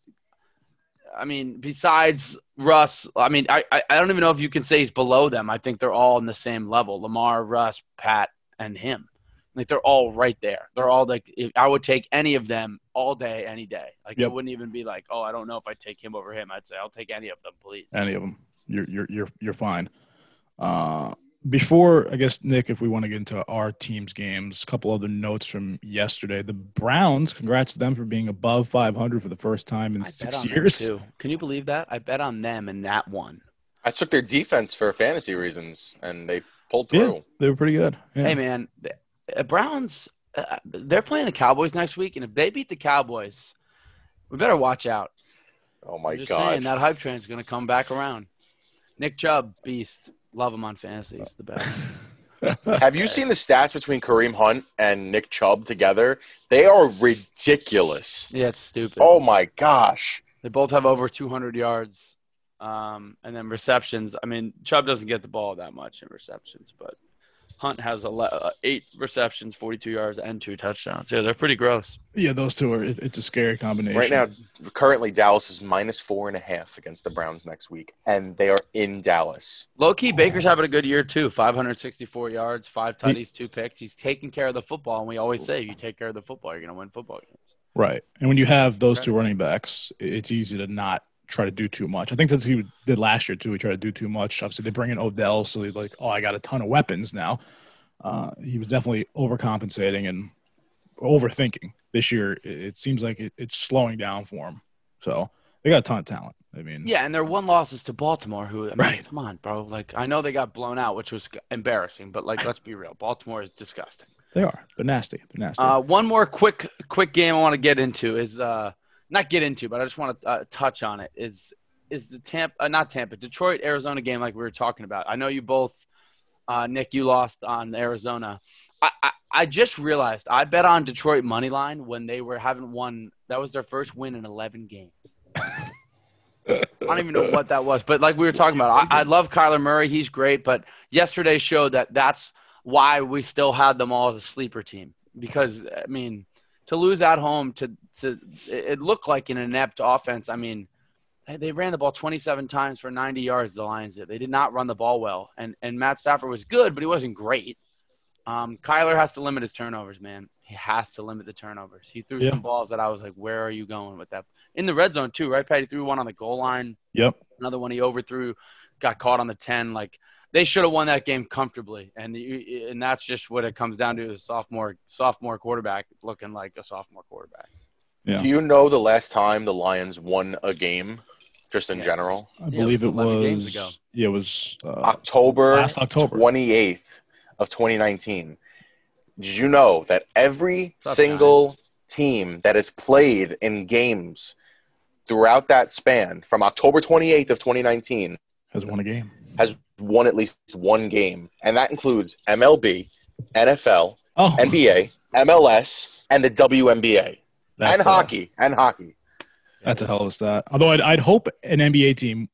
i mean besides russ i mean I, I i don't even know if you can say he's below them i think they're all in the same level lamar russ pat and him like they're all right there they're all like i would take any of them all day any day like Yep. it wouldn't even be like oh i don't know if i take him over him i'd say i'll take any of them please Any of them. You're you're you're you're fine. Uh, before I guess Nick, if we want to get into our team's games, a couple other notes from yesterday. The Browns, congrats to them for being above 500 for the first time in I bet six on them, years. too. Can you believe that? I bet on them and that one. I took their defense for fantasy reasons, and they pulled Yeah, through. they were pretty good. Yeah. Hey man, the uh, Browns. Uh, they're playing the Cowboys next week, and if they beat the Cowboys, we better watch out. Oh my god! saying that hype train is going to come back around. Nick Chubb, beast. Love him on fantasy. He's the best. Have you seen the stats between Kareem Hunt and Nick Chubb together? They are ridiculous. Yeah, it's stupid. Oh my gosh! They both have over 200 yards. Um, and then receptions. I mean, Chubb doesn't get the ball that much in receptions, but Hunt has ele- uh, eight receptions, 42 yards, and two touchdowns. Yeah, they're pretty gross. Yeah, those two are. It's a scary combination. Right now, currently Dallas is minus four and a half against the Browns next week, and they are in Dallas. Low key, Baker's having a good year too. 564 yards, five tutties, two picks. He's taking care of the football, and we always say, if you take care of the football, you're going to win football games. Right. And when you have those two running backs, it's easy to not try to do too much. I think that's what he did last year too. He tried to do too much. Obviously, they bring in Odell, so he's like, "Oh, I got a ton of weapons now." Uh, he was definitely overcompensating and overthinking this year. It, seems like it, it's slowing down for him. So they got a ton of talent. I mean, Yeah, and their one loss is to Baltimore, who, I mean, Right. come on, bro. Like, I know they got blown out, which was embarrassing, but, like, let's be real. Baltimore is disgusting. they are. They're nasty. They're nasty. Uh, one more quick quick game I want to get into is uh, not get into, but I just want to uh, touch on it. Is is the Tampa uh, not Tampa Detroit Arizona game like we were talking about? I know you both, uh, Nick, you lost on Arizona. I, I I just realized I bet on Detroit money line when they were haven't won. That was their first win in eleven games. I don't even know what that was, but like we were talking about, I, I love Kyler Murray. He's great, but yesterday showed that that's why we still had them all as a sleeper team. Because I mean, to lose at home, to to it looked like an inept offense. I mean, they- ran the ball 27 times for 90 yards. The Lions did. They did not run the ball well, and and Matt Stafford was good, but he wasn't great. Um, Kyler has to limit his turnovers, man. He has to limit the turnovers. He threw Yeah. some balls that I was like, where are you going with that? In the red zone too, right? Pat, he threw one on the goal line. yep. Another one he overthrew, got caught on the 10. Like they should have won that game comfortably. And you, and that's just what it comes down to: a sophomore sophomore quarterback looking like a sophomore quarterback. Yeah. Do you know the last time the Lions won a game, just in Yeah. general? I it believe was it 11 was. games ago. Yeah, it was uh, October last October. 28th of 2019. Did you know that every What's up, single team that has played in games throughout that span from October 28th of 2019 has won a game. Has won at least one game, and that includes MLB, NFL, Oh, NBA, MLS, and the WNBA, that's and a- hockey, and hockey. That's a hell of a stat. Although I'd, I'd hope an NBA team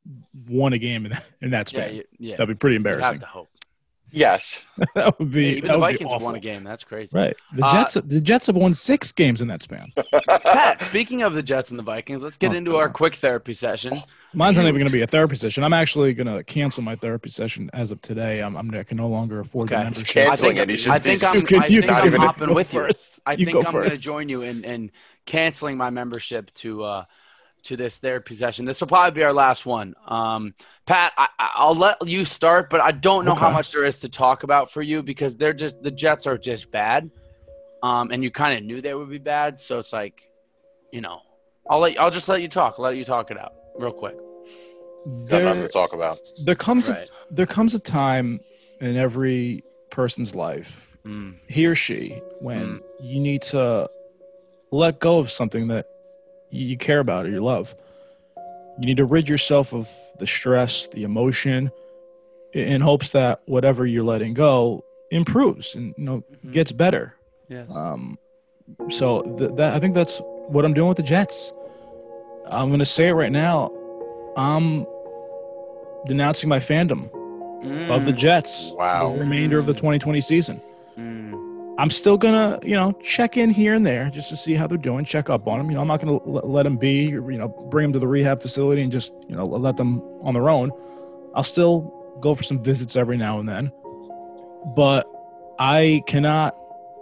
won a game in that, in that Yeah, span. you- yeah. That'd be pretty You have embarrassing. To hope. Yes, that would be. Yeah, even that the would be Vikings won a game. That's crazy. Right. The Uh, Jets. the Jets have won six games in that span. Pat, speaking of the Jets and the Vikings, let's get Oh, into our quick therapy session. Mine's not even going to be a therapy session. I'm actually going to cancel my therapy session as of today. I'm, I'm I can no longer afford the membership. He's I canceling think, it. He's I think I'm. Can- I think I'm hopping go with you. I think go I'm going to join you in, in canceling my membership to uh, to this therapy session. This will probably be our last one. Um, Pat, I, I- I'll let you start, but I don't know how much there is to talk about for you because they're just the Jets are just bad, um, and you kind of knew they would be bad. So it's like, you know, I'll let I'll just let you talk. let you talk it out real quick. got nothing There, to talk about. there comes Right. a, there comes a time in every person's life, Mm. he or she, when you need to let go of something that you you care about or you love. You need to rid yourself of the stress, the emotion, in hopes that whatever you're letting go improves and you know Mhm. gets better. Yes. Um, so th- that I think that's what I'm doing with the Jets. I'm going to say it right now. I'm denouncing my fandom of the Mm. Jets Wow. for the remainder of the 2020 season. I'm still gonna, you know, check in here and there just to see how they're doing, check up on them. You know, I'm not gonna let, let them be, or, you know, bring them to the rehab facility and just, you know, let them on their own. I'll still go for some visits every now and then, but I cannot.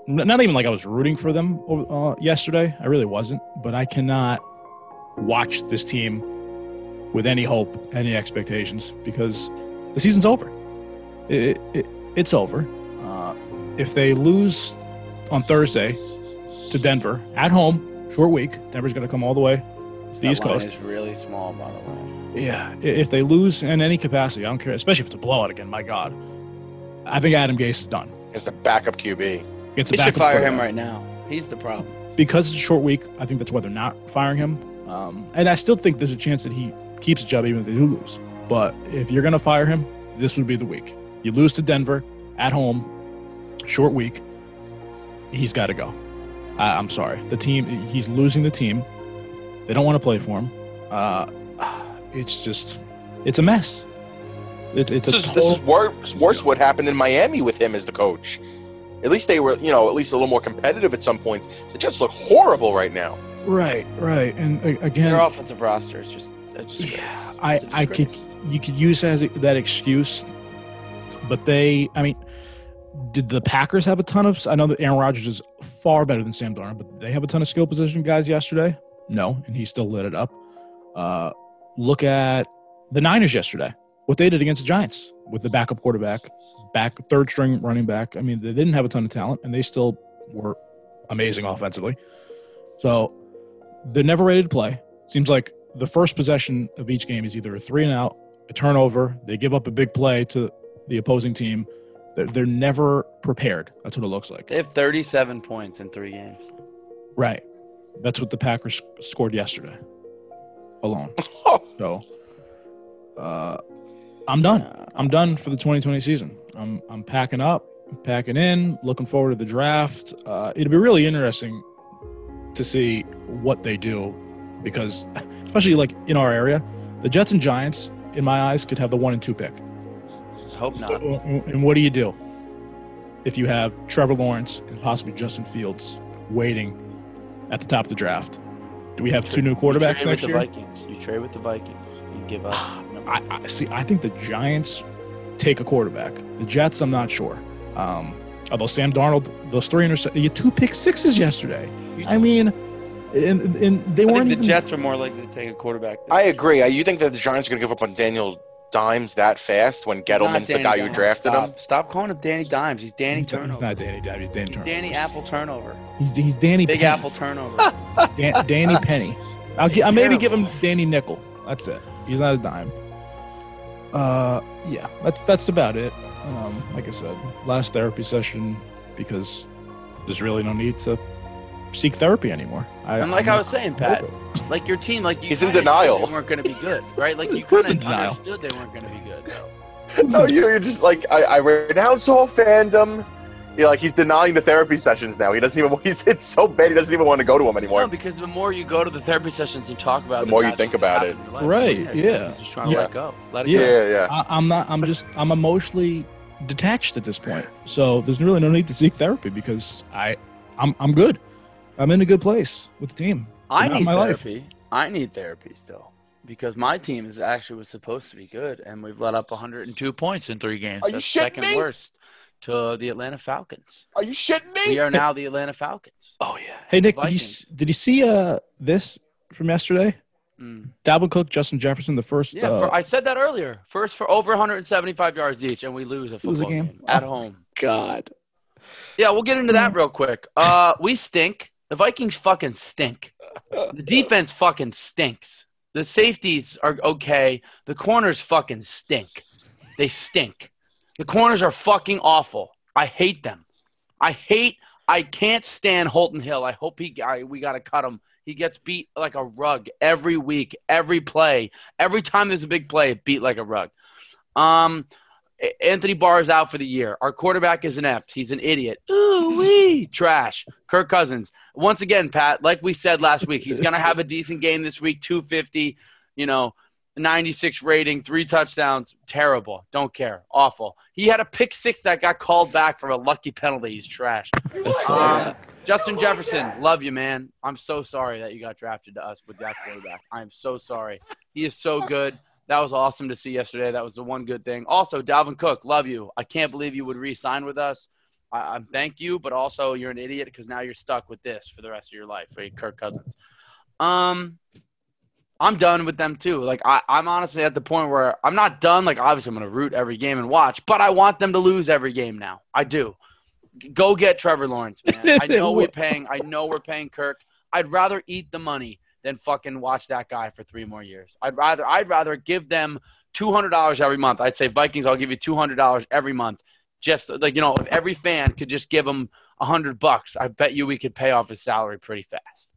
Not even like I was rooting for them uh, yesterday. I really wasn't, but I cannot watch this team with any hope, any expectations, because the season's over. It, it, it's over. If they lose on Thursday to Denver at home, short week, Denver's going to come all the way to the East Coast. is really small, by the way. Yeah, if they lose in any capacity, I don't care, especially if it's a blowout again. My God, I think Adam Gase is done. It's the backup QB. It's They a should fire him right now. He's the problem. because it's a short week. I think that's why they're not firing him. Um, and I still think there's a chance that he keeps the job even if they do lose. But if you're going to fire him, this would be the week. You lose to Denver at home, short week. He's got to go. I, I'm sorry. The team, he's losing the team. They don't want to play for him. Uh, it's just, it's a mess. It, it's This a is, this is worse, worse what happened in Miami with him as the coach. At least they were, you know, at least a little more competitive at some points. The Jets look horrible right now. right, right, and a- again, Their offensive roster is just. it's just Yeah, I, It's a I could you could use as that excuse, but they, I mean, did the Packers have a ton of? I know that Aaron Rodgers is far better than Sam Darnold, but they have a ton of skill position guys yesterday. No, and he still lit it up. Uh, look at the Niners yesterday. What they did against the Giants with the backup quarterback, back third string running back. I mean, they didn't have a ton of talent, and they still were amazing offensively. So they're never ready to play. Seems like the first possession of each game is either a three and out, a turnover, they give up a big play to the opposing team. They're, they're never prepared. That's what it looks like. They have 37 points in three games. Right. That's what the Packers scored yesterday alone. So uh, I'm done. I'm done for the 2020 season. I'm, I'm packing up, packing in, looking forward to the draft. Uh, it'll be really interesting to see what they do because, especially like in our area, the Jets and Giants, in my eyes, could have the one and two pick. Hope not. And what do you do if you have Trevor Lawrence and possibly Justin Fields waiting at the top of the draft? Do we have two new quarterbacks You quarterbacks trade next with year? the Vikings. You trade with the Vikings. You give up. I, I see. I think the Giants take a quarterback. The Jets, I'm not sure. Um, although Sam Darnold, those three interceptions, you two pick sixes yesterday. I mean, and, and they I weren't think the even. Jets are more likely to take a quarterback. I agree. Uh, You think that the Giants are going to give up on Daniel Dimes that fast when He's Gettleman's the Danny guy who drafted Stop, him? Stop calling him Danny Dimes. He's Danny He's Turnover. He's not Danny Dimes. He's Danny Turnover. Danny Apple Turnover. He's, he's Danny. Big Penny. Apple Turnover. Dan, Danny Penny. I'll, gi- I'll maybe give him Danny Nickel. That's it. He's not a dime. Uh, yeah, that's that's about it. Um, like I said, last therapy session because there's really no need to seek therapy anymore. I, And like I'm- I was saying, Pat, like your team, like you He's in denial. They weren't going to be good, right? Like you Who's kind in of denial? understood they weren't going to be good. No, you- you're just like I, I renounce all fandom. You're like he's denying the therapy sessions now. He doesn't even. He's it's so bad. He doesn't even want to go to them No, anymore. because the more you go to the therapy sessions and talk about, The it, more you think about happen in your life. Right, you're yeah. Just trying to Yeah. let go. Let it Yeah. go. Yeah, yeah. I, I'm not. I'm just. I'm emotionally detached at this point. So there's really no need to seek therapy because I, I'm I'm good. I'm in a good place with the team. I need my life. therapy. I need therapy still because my team is actually was supposed to be good, and we've let up 102 points in three games. Are you That's shitting second me? worst to the Atlanta Falcons. Are you shitting me? We are now the Atlanta Falcons. Oh yeah. Hey Nick, did you did you see uh this from yesterday? Mm. Dalvin Cook, Justin Jefferson, the first. Yeah, uh, for, I said that earlier. First for over 175 yards each, and we lose a Lose a football game? game. at Oh. home. God. Yeah, we'll get into that real quick. Uh, we stink. The Vikings fucking stink. The defense fucking stinks. The safeties are okay. The corners fucking stink. They stink. The corners are fucking awful. I hate them. I hate. I can't stand Holton Hill. I hope he. I, we got to cut him. He gets beat like a rug every week, every play. Every time there's a big play, beat like a rug. Um, Anthony Barr is out for the year. Our quarterback is inept. He's an idiot. Ooh wee, trash. Kirk Cousins. Once again, Pat, like we said last week, he's gonna have a decent game this week. Two fifty, you know, ninety six rating, three touchdowns. Terrible. Don't care. Awful. He had a pick six that got called back for a lucky penalty. He's trash. Um, Justin Jefferson, love you, man. I'm so sorry that you got drafted to us with that quarterback. I am so sorry. He is so good. That was awesome to see yesterday. That was the one good thing. Also, Dalvin Cook, love you. I can't believe you would re-sign with us. I, I'm thank you, but also you're an idiot because now you're stuck with this for the rest of your life, right? Kirk Cousins. Um, I'm done with them too. Like I, I'm honestly at the point where I'm not done. Like obviously I'm gonna root every game and watch, but I want them to lose every game now. I do. Go get Trevor Lawrence, man. I know we're paying. I know we're paying Kirk. I'd rather eat the money than fucking watch that guy for three more years. I'd rather. I'd rather give them two hundred dollars every month. I'd say Vikings. I'll give you two hundred dollars every month. Just like you know, if every fan could just give him a hundred bucks, I bet you we could pay off his salary pretty fast.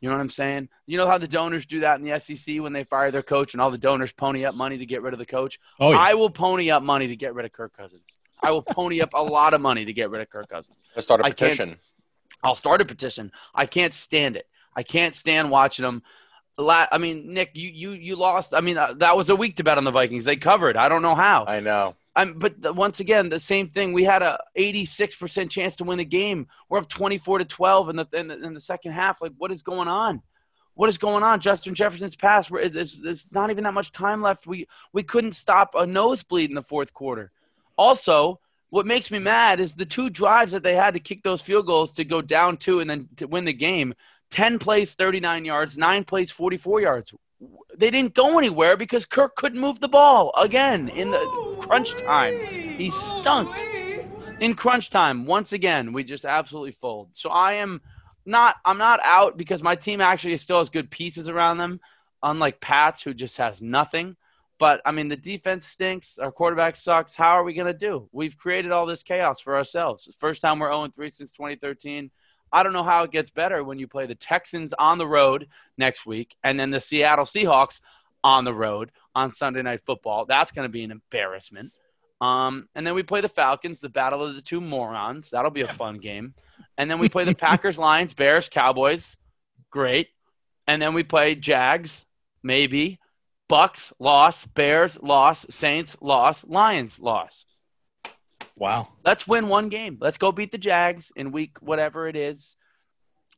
You know what I'm saying? You know how the donors do that in the SEC when they fire their coach and all the donors pony up money to get rid of the coach? Oh yeah. I will pony up money to get rid of Kirk Cousins. I will pony up a lot of money to get rid of Kirk Cousins. Let's start a petition. I'll start a petition. I can't stand it. I can't stand watching them. I mean, Nick, you you you lost. I mean, uh, that was a week to bet on the Vikings. They covered. I don't know how. I know. I'm, but the, once again, the same thing. We had a 86% chance to win the game. We're up 24 to 12 in the, in the in the second half. Like, what is going on? What is going on? Justin Jefferson's pass. There's, there's not even that much time left. We we couldn't stop a nosebleed in the fourth quarter. Also, what makes me mad is the two drives that they had to kick those field goals to go down two and then to win the game. 10 plays, 39 yards, nine plays, 44 yards. They didn't go anywhere because Kirk couldn't move the ball again in the crunch time. He stunk in crunch time. Once again, we just absolutely fold. So I am not I'm not out because my team actually still has good pieces around them, unlike Pat's who just has nothing. But I mean, the defense stinks. Our quarterback sucks. How are we going to do? We've created all this chaos for ourselves. First time we're 0 3 since 2013. I don't know how it gets better when you play the Texans on the road next week and then the Seattle Seahawks on the road on Sunday Night Football. That's going to be an embarrassment. Um, and then we play the Falcons, the battle of the two morons. That'll be a fun game. And then we play the Packers, Lions, Bears, Cowboys. Great. And then we play Jags, maybe. Bucks, loss. Bears, loss. Saints, loss. Lions, loss. Wow. Let's win one game. Let's go beat the Jags in week whatever it is.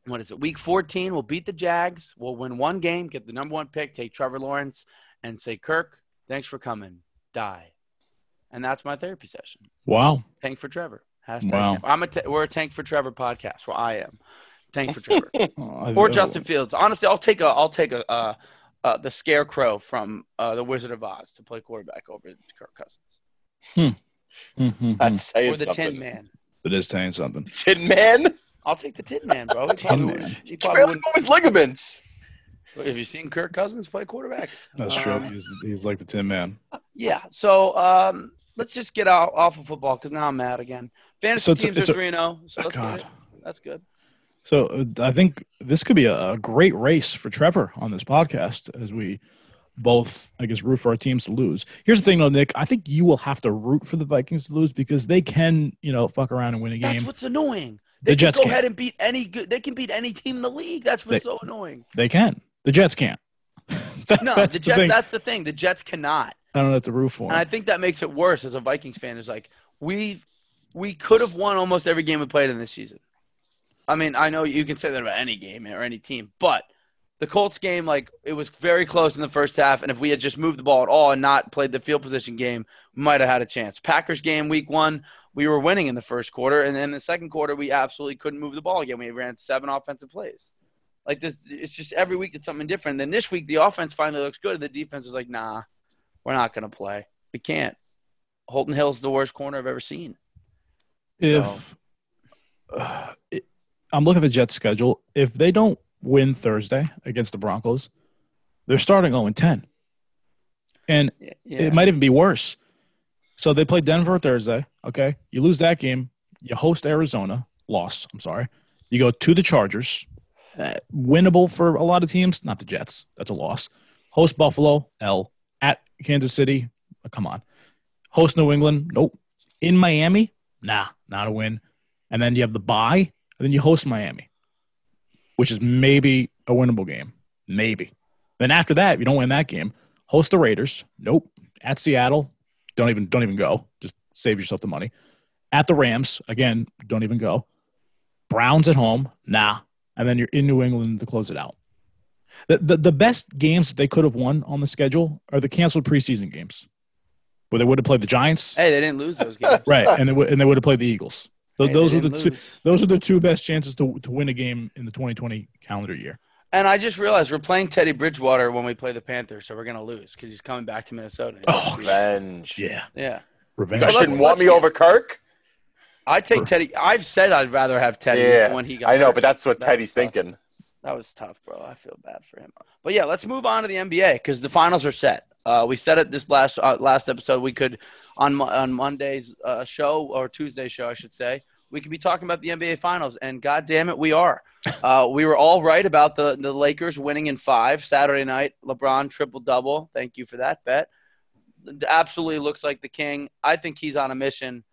What is it? Week 14. We'll beat the Jags. We'll win one game, get the number one pick, take Trevor Lawrence, and say, Kirk, thanks for coming. Die. And that's my therapy session. Wow. Tank for Trevor. Hashtag Wow. I'm a t- we're a Tank for Trevor podcast. Well, I am. Tank for Trevor. Uh, or Justin Fields. Honestly, I'll take a I'll take a uh, uh, the Scarecrow from uh, the Wizard of Oz to play quarterback over Kirk Cousins Mhm. That's saying or the something. Tin Man. It is saying something. Tin Man. I'll take the Tin Man, bro. He Tin probably, Man. would- he He probably barely wouldn't- his ligaments. Have you seen Kirk Cousins play quarterback? That's true. Um, He's, he's like the Tin Man. Yeah. So um, let's just get out off of football because now I'm mad again. Fantasy So it's a- teams it's are three and zero. So Oh, God. it. That's good. So uh, I think this could be a, a great race for Trevor on this podcast as we both, I guess, root for our teams to lose. Here's the thing, though, Nick. I think you will have to root for the Vikings to lose because they can, you know, fuck around and win a game. That's what's annoying. The They Jets can go can't. ahead and beat any good. They can beat any team in the league. That's what's They- so annoying. They can. The Jets can't. That- No, that's the the Jets. thing. That's the thing. The Jets cannot. I don't have to root for. And I think that makes it worse as a Vikings fan. Is like we we could have won almost every game we played in this season. I mean, I know you can say that about any game or any team, but the Colts game, like it was very close in the first half, and if we had just moved the ball at all and not played the field position game, we might have had a chance. Packers game, week one, we were winning in the first quarter, and then the second quarter, we absolutely couldn't move the ball again. We ran seven offensive plays. Like this, it's just every week it's something different. Then this week, the offense finally looks good, and the defense is like, nah, we're not going to play. We can't. Holton Hill's the worst corner I've ever seen. if uh, it, I'm looking at the Jets schedule, if they don't win Thursday against the Broncos, they're starting 0 10. And Yeah. it might even be worse. So they play Denver Thursday. Okay. You lose that game. You host Arizona. Loss. I'm sorry. You go to the Chargers. Uh, winnable for a lot of teams. Not the Jets. That's a loss. Host Buffalo. L. At Kansas City. uh, come on. Host New England. Nope. In Miami. Nah, not a win. And then you have the bye. And then you host Miami, which is maybe a winnable game. Maybe. Then after that, if you don't win that game, host the Raiders. Nope. At Seattle, don't even don't even go. Just save yourself the money. At the Rams, again, don't even go. Browns at home, nah. And then you're in New England to close it out. The, the, the best games that they could have won on the schedule are the canceled preseason games, where they would have played the Giants, Hey, they didn't lose those games. right? And they would and they would have played the Eagles. So they those are the didn't two. Those are the two best chances to to win a game in the 2020 calendar year. And I just realized we're playing Teddy Bridgewater when we play the Panthers, so we're gonna lose because he's coming back to Minnesota. Oh, Revenge. Yeah, yeah. You revenge. guys Let's- didn't want me over Kirk? I take Teddy. I've said I'd rather have Teddy Yeah, when he got. I know, hurt. but that's what That Teddy's thinking. That was tough, bro. I feel bad for him. But yeah, let's move on to the NBA because the finals are set. Uh, we said it this last uh, last episode. We could on on Monday's uh, show or Tuesday's show, I should say, we could be talking about the NBA finals. And god damn it, we are. Uh, we were all right about the the Lakers winning in five Saturday night. LeBron triple double. Thank you for that bet. Absolutely looks like the king. I think he's on a mission.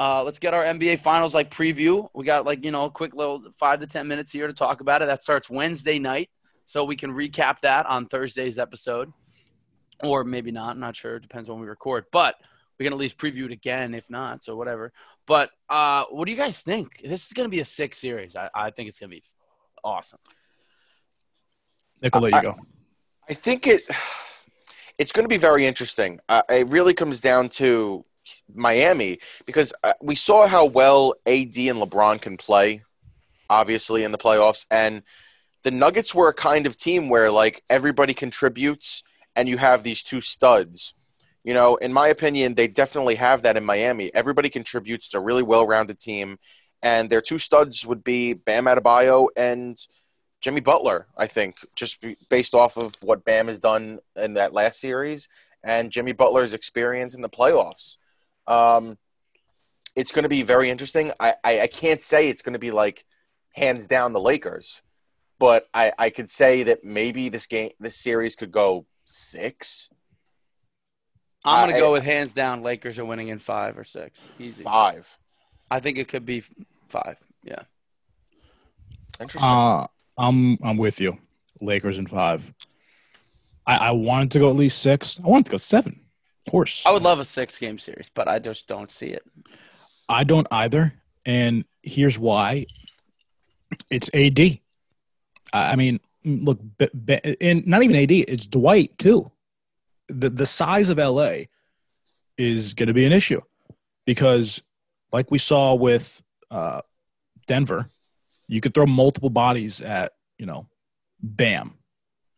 Uh, let's get our NBA Finals like preview. We got like you know a quick little five to ten minutes here to talk about it. That starts Wednesday night, so we can recap that on Thursday's episode, or maybe not. I'm not sure. It depends when we record, but we can at least preview it again. If not, so whatever. But uh, what do you guys think? This is going to be a sick series. I, I think it's going to be awesome. Nick, I'll let you I- go. I think it it's going to be very interesting. Uh, it really comes down to Miami because uh, we saw how well AD and LeBron can play, obviously in the playoffs, and the Nuggets were a kind of team where like everybody contributes, and you have these two studs. You know, in my opinion, they definitely have that in Miami. Everybody contributes to a really well-rounded team, and their two studs would be Bam Adebayo and Jimmy Butler, I think, just based off of what Bam has done in that last series and Jimmy Butler's experience in the playoffs. Um, it's going to be very interesting. I, I, I can't say it's going to be like hands down the Lakers, but I, I could say that maybe this game, this series could go six, I'm going I- to go with hands down. Lakers are winning in five or six. Easy. five. I think it could be five. Yeah. Interesting. Uh, I'm I'm with you. Lakers in five. I, I wanted to go at least six. I wanted to go seven. Of course. I would love a six game series, but I just don't see it. I don't either. And here's why. It's AD. I I mean, look, and not even AD. It's Dwight too. The the size of LA is going to be an issue because, like we saw with uh, Denver, you could throw multiple bodies at you know, Bam,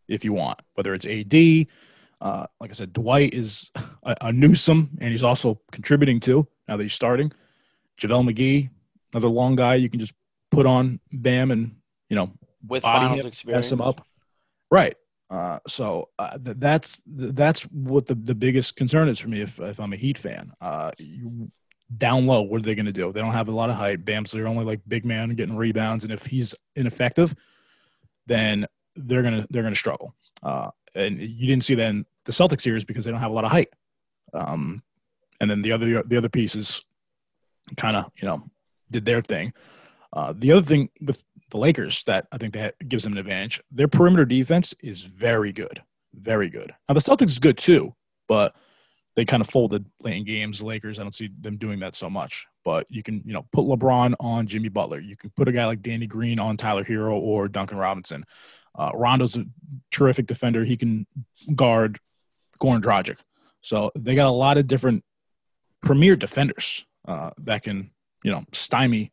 if you want. Whether it's AD, uh, like I said, Dwight is a, a Newsom, and he's also contributing too now that he's starting. JaVale McGee, another long guy you can just put on Bam and, you know, With body finals experience. mess him up. Right. Uh, so uh, th- that's th- that's what the, the biggest concern is for me if, if I'm a Heat fan. Uh, you, down low, what are they going to do? They don't have a lot of height. Bam's they're only like big man getting rebounds, and if he's ineffective, then they're gonna they're gonna struggle. Uh, and you didn't see that in the Celtics series because they don't have a lot of height. Um, and then the other the other pieces kind of you know did their thing. Uh, the other thing with the Lakers that I think that gives them an advantage, their perimeter defense is very good, very good. Now the Celtics is good too, but they kind of folded in games. The Lakers, I don't see them doing that so much. But you can, you know, put LeBron on Jimmy Butler. You can put a guy like Danny Green on Tyler Herro or Duncan Robinson. Uh, Rondo's a terrific defender. He can guard Goran Dragic. So they got a lot of different premier defenders uh, that can, you know, stymie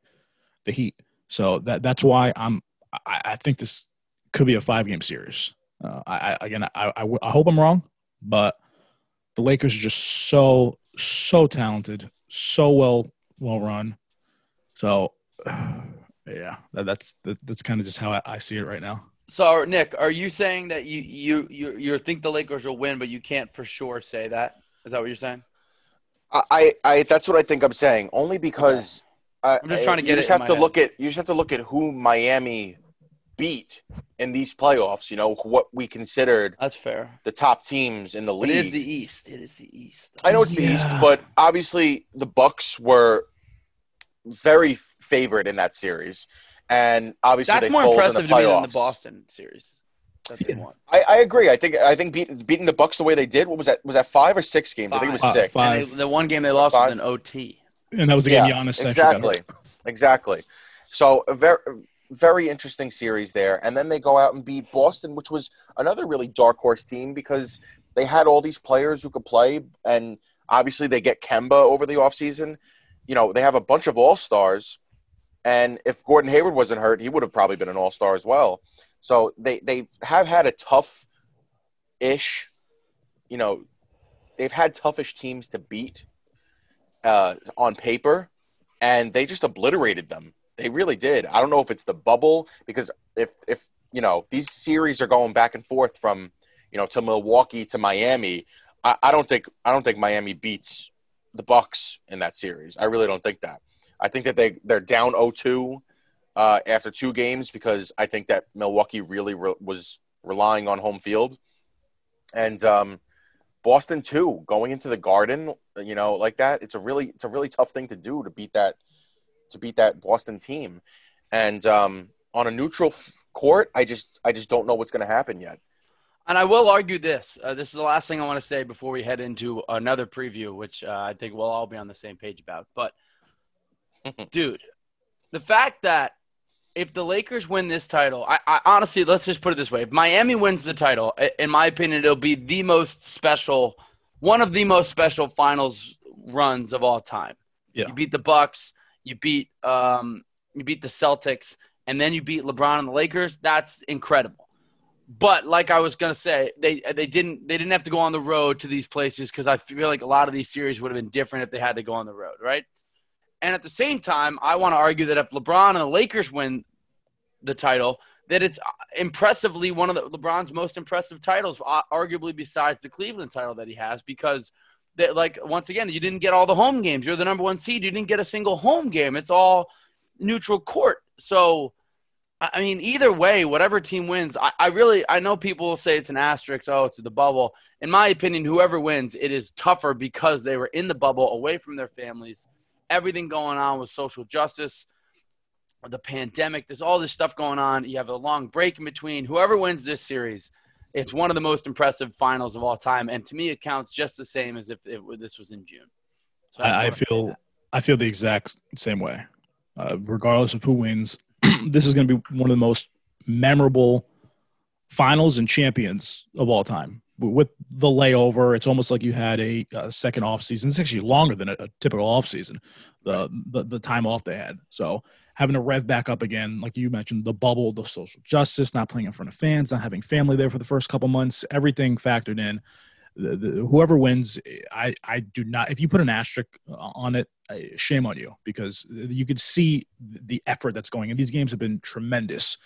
the Heat. So that that's why I'm. I, I think this could be a five game series. Uh, I, again I again, I, I, w- I hope I'm wrong, but the Lakers are just so so talented, so well well run. So yeah, that, that's that, that's kind of just how I, I see it right now. So Nick, are you saying that you you you you think the Lakers will win, but you can't for sure say that? Is that what you're saying? I, I, I that's what I think I'm saying. Only because uh, I'm just trying to get. you just it in have my to look at you just have to look at who Miami beat in these playoffs. You know what we considered That's fair. the top teams in the league. it is the East. It is the East. I know it's the East, but obviously the Bucks were very favored in that series, and obviously That's they more folded impressive in to the me than the. Boston series that Yeah. won. I, I agree. I think I think beat, beating the Bucks the way they did. What was that? Was that five or six games? I think it was Five. six. Five. And they, the one game they lost was Five. in OT. And that was the Yeah, game Giannis exactly, exactly. So a very very interesting series there, and then they go out and beat Boston, which was another really dark horse team because they had all these players who could play, and obviously they get Kemba over the offseason. You know, they have a bunch of all stars, and if Gordon Hayward wasn't hurt, he would have probably been an all star as well. So they they have had a tough ish, you know, they've had toughish teams to beat uh, on paper, and they just obliterated them. They really did. I don't know if it's the bubble because if if you know these series are going back and forth from you know to Milwaukee to Miami, I, I don't think I don't think Miami beats the Bucks in that series. I really don't think that. I think that they they're down 0-2 uh, after two games because I think that Milwaukee really re- was relying on home field, and um, Boston too going into the Garden, you know, like that. It's a really it's a really tough thing to do to beat that to beat that Boston team, and um, on a neutral f- court, I just I just don't know what's going to happen yet. And I will argue this. Uh, this is the last thing I want to say before we head into another preview, which uh, I think we'll all be on the same page about. But, dude, the fact that if the Lakers win this title, I, I, honestly, let's just put it this way: if Miami wins the title, in my opinion, it'll be the most special, one of the most special finals runs of all time. Yeah. You beat the Bucks, you beat um, you beat the Celtics, and then you beat LeBron and the Lakers. That's incredible. But like I was gonna say, they they didn't they didn't have to go on the road to these places because I feel like a lot of these series would have been different if they had to go on the road, right? And at the same time, I want to argue that if LeBron and the Lakers win the title, that it's impressively one of the LeBron's most impressive titles, uh, arguably besides the Cleveland title that he has, because that like once again, you didn't get all the home games. You're the number one seed. You didn't get a single home game. It's all neutral court. So I mean, either way, whatever team wins, I, I, really I know people will say it's an asterisk. Oh, it's the bubble. In my opinion, whoever wins, it is tougher because they were in the bubble, away from their families. Everything going on with social justice, the pandemic. There's all this stuff going on. You have a long break in between. Whoever wins this series, it's one of the most impressive finals of all time, and to me, it counts just the same as if it, this was in June. So I, I feel I feel the exact same way. Uh, regardless of who wins, this is going to be one of the most memorable finals and champions of all time. With the layover, it's almost like you had a, a second off season. It's actually longer than a, a typical off season. The, the the time off they had. So having to rev back up again, like you mentioned, the bubble, the social justice, not playing in front of fans, not having family there for the first couple months, everything factored in. The, the, whoever wins, I, I do not. If you put an asterisk uh, on it, shame on you because uh, you could see the effort that's going. And these games have been tremendous.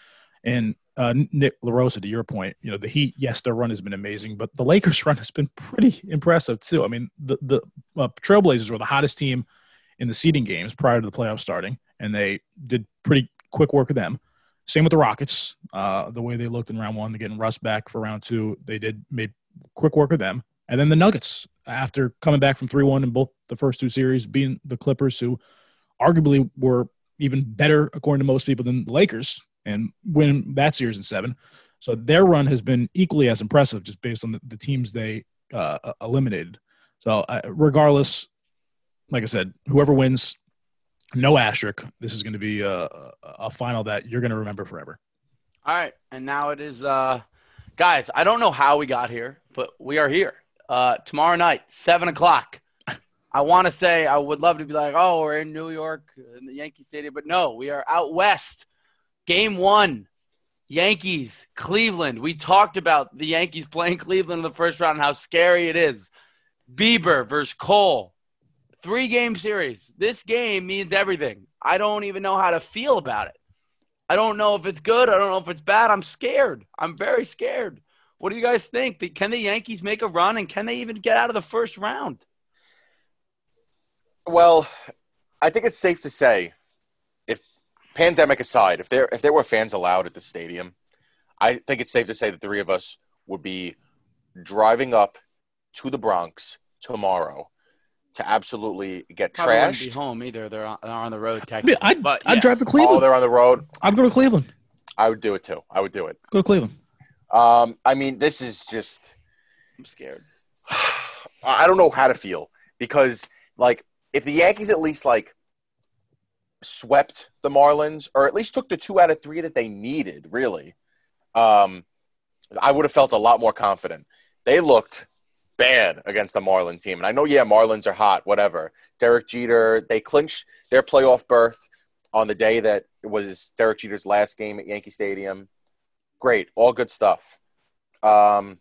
And uh, Nick LaRosa, to your point, you know the Heat. Yes, their run has been amazing, but the Lakers' run has been pretty impressive too. I mean, the the uh, Trailblazers were the hottest team in the seeding games prior to the playoffs starting, and they did pretty quick work of them. Same with the Rockets. Uh, the way they looked in round one, they're getting Russ back for round two. They did made quick work of them. And then the Nuggets, after coming back from 3 1 in both the first two series, being the Clippers, who arguably were even better, according to most people, than the Lakers, and win that series in seven. So their run has been equally as impressive just based on the, the teams they uh, eliminated. So, uh, regardless, like I said, whoever wins, no asterisk. This is going to be a, a final that you're going to remember forever. All right, and now it is, uh, guys. I don't know how we got here, but we are here. Uh, tomorrow night, seven o'clock. I want to say I would love to be like, oh, we're in New York in the Yankee Stadium, but no, we are out west. Game one, Yankees, Cleveland. We talked about the Yankees playing Cleveland in the first round and how scary it is. Bieber versus Cole three game series. This game means everything. I don't even know how to feel about it. I don't know if it's good. I don't know if it's bad. I'm scared. I'm very scared. What do you guys think? Can the Yankees make a run and can they even get out of the first round? Well, I think it's safe to say, pandemic aside, if there if there were fans allowed at the stadium, I think it's safe to say the three of us would be driving up to the Bronx tomorrow to absolutely get Probably trashed. Be home either. They're on, they're on the road technically. I'd, but I'd drive to Cleveland. Oh, they're on the road. I'd go to Cleveland. I would do it too. I would do it. Go to Cleveland. Um, I mean, this is just. I'm scared. I don't know how to feel because, like, if the Yankees at least like swept the Marlins, or at least took the two out of three that they needed, really, um, I would have felt a lot more confident. They looked bad against the Marlin team, and I know, yeah, Marlins are hot, whatever. Derek Jeter, they clinched their playoff berth on the day that it was Derek Jeter's last game at Yankee Stadium. Great, all good stuff. Um,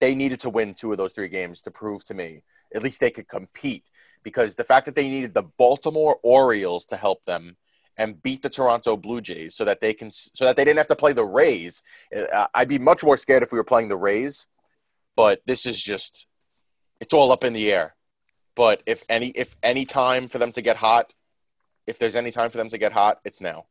they needed to win two of those three games to prove to me at least they could compete because the fact that they needed the Baltimore Orioles to help them and beat the Toronto Blue Jays so that they can so that they didn't have to play the Rays. uh, I'd be much more scared if we were playing the Rays, but this is just it's all up in the air. But if any if any time for them to get hot, if there's any time for them to get hot, it's now.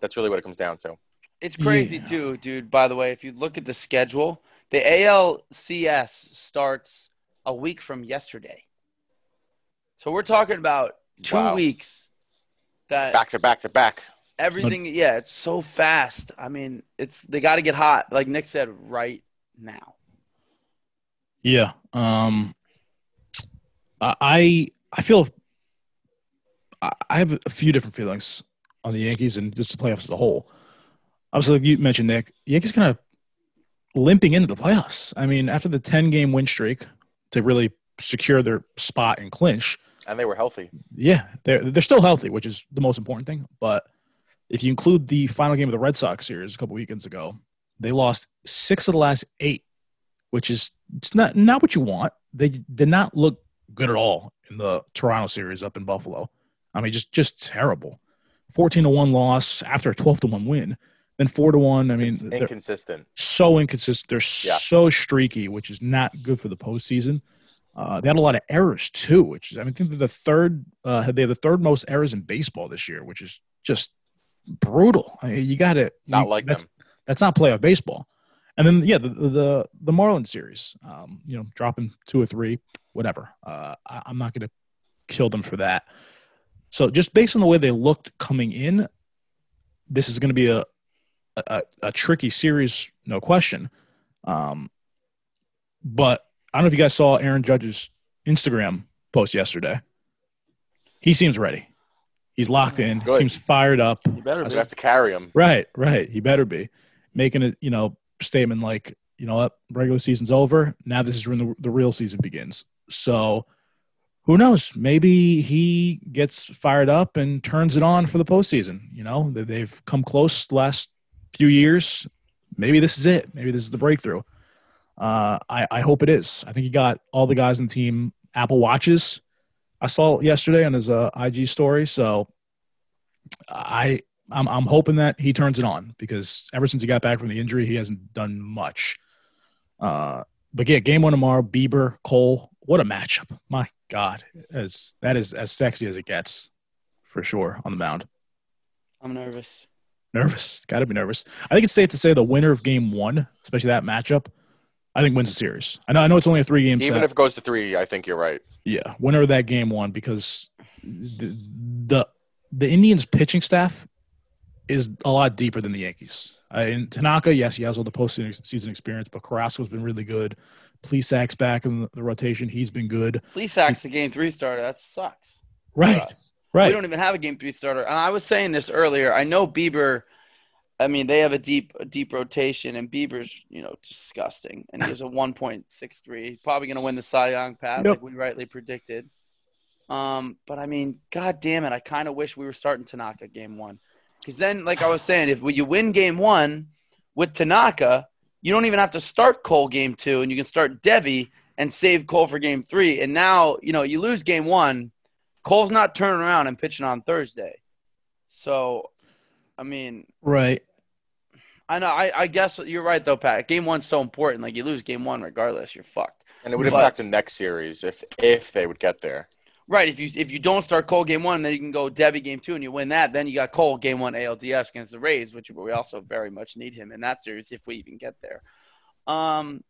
That's really what it comes down to. It's crazy Yeah. too, dude. By the way, if you look at the schedule, the ALCS starts a week from yesterday. So we're talking about two Wow. weeks that Back to back to back. Everything, yeah, it's so fast. I mean, it's they got to get hot, like Nick said, right now. Yeah. Um, I I feel I I have a few different feelings on the Yankees and just the playoffs as a whole. Obviously, like you mentioned, Nick, Yankees kind of limping into the playoffs. I mean, after the ten game win streak to really secure their spot and clinch, and they were healthy. yeah, they're they're still healthy, which is the most important thing. But if you include the final game of the Red Sox series a couple weekends ago, they lost six of the last eight, which is it's not not what you want. They did not look good at all in the Toronto series up in Buffalo. I mean, just just terrible. Fourteen to one loss after a twelve to one win, then four to one. I mean, It's inconsistent. so inconsistent. They're Yeah. so streaky, which is not good for the postseason. Uh, they had a lot of errors too, which is I mean, I think they're the third. Uh, they have the third most errors in baseball this year, which is just brutal. I mean, you got to Not like that's, them. That's not playoff baseball. And then yeah, the the the Marlins series, um, you know, dropping two or three, whatever. Uh, I, I'm not going to kill them for that. So just based on the way they looked coming in, this is going to be a, a a tricky series, no question. Um, but I don't know if you guys saw Aaron Judge's Instagram post yesterday. He seems ready. He's locked mm, in. Good. Seems fired up. You better We be. have to carry him. Right, right. He better be making a you know statement like you know what regular season's over. Now this is when the, the real season begins. So who knows? Maybe he gets fired up and turns it on for the postseason. You know They- they've come close the last few years. Maybe this is it. Maybe this is the breakthrough. Uh, I, I hope it is. I think he got all the guys in the team Apple watches. I saw it yesterday on his uh, IG story. So I I'm I'm hoping that he turns it on because ever since he got back from the injury, he hasn't done much. Uh, but yeah, game one tomorrow, Bieber, Cole, what a matchup! My God, as that is as sexy as it gets, for sure on the mound. I'm nervous. Nervous, got to be nervous. I think it's safe to say the winner of game one, especially that matchup, I think wins the series. I know I know it's only a three game set. Even if it goes to three, I think you're right. Yeah, winner of that game one because the, the the Indians pitching staff is a lot deeper than the Yankees. Uh, and Tanaka, yes, he has all the postseason season experience, but Carrasco's been really good. Plesac's back in the rotation; he's been good. Plesac, the game three starter. That sucks. Right, Right. We don't even have a game three starter. And I was saying this earlier. I know Bieber. I mean, they have a deep, a deep rotation, and Bieber's, you know, disgusting. And he has a 1.63. He's probably going to win the Cy Young, Pat, Yep. like we rightly predicted. Um, but I mean, god damn it, I kind of wish we were starting Tanaka game one, because then, like I was saying, if you win game one with Tanaka, you don't even have to start Cole game two, and you can start Deivi and save Cole for game three. And now, you know, you lose game one, Cole's not turning around and pitching on Thursday. So, I mean, right. I know. I, I guess you're right though, Pat. Game one's so important. Like you lose game one, regardless, you're fucked. And it would But- impact the next series if if they would get there. Right. If you if you don't start Cole game one, then you can go Deivi game two and you win that. Then you got Cole game one ALDS against the Rays, which we also very much need him in that series if we even get there. Um,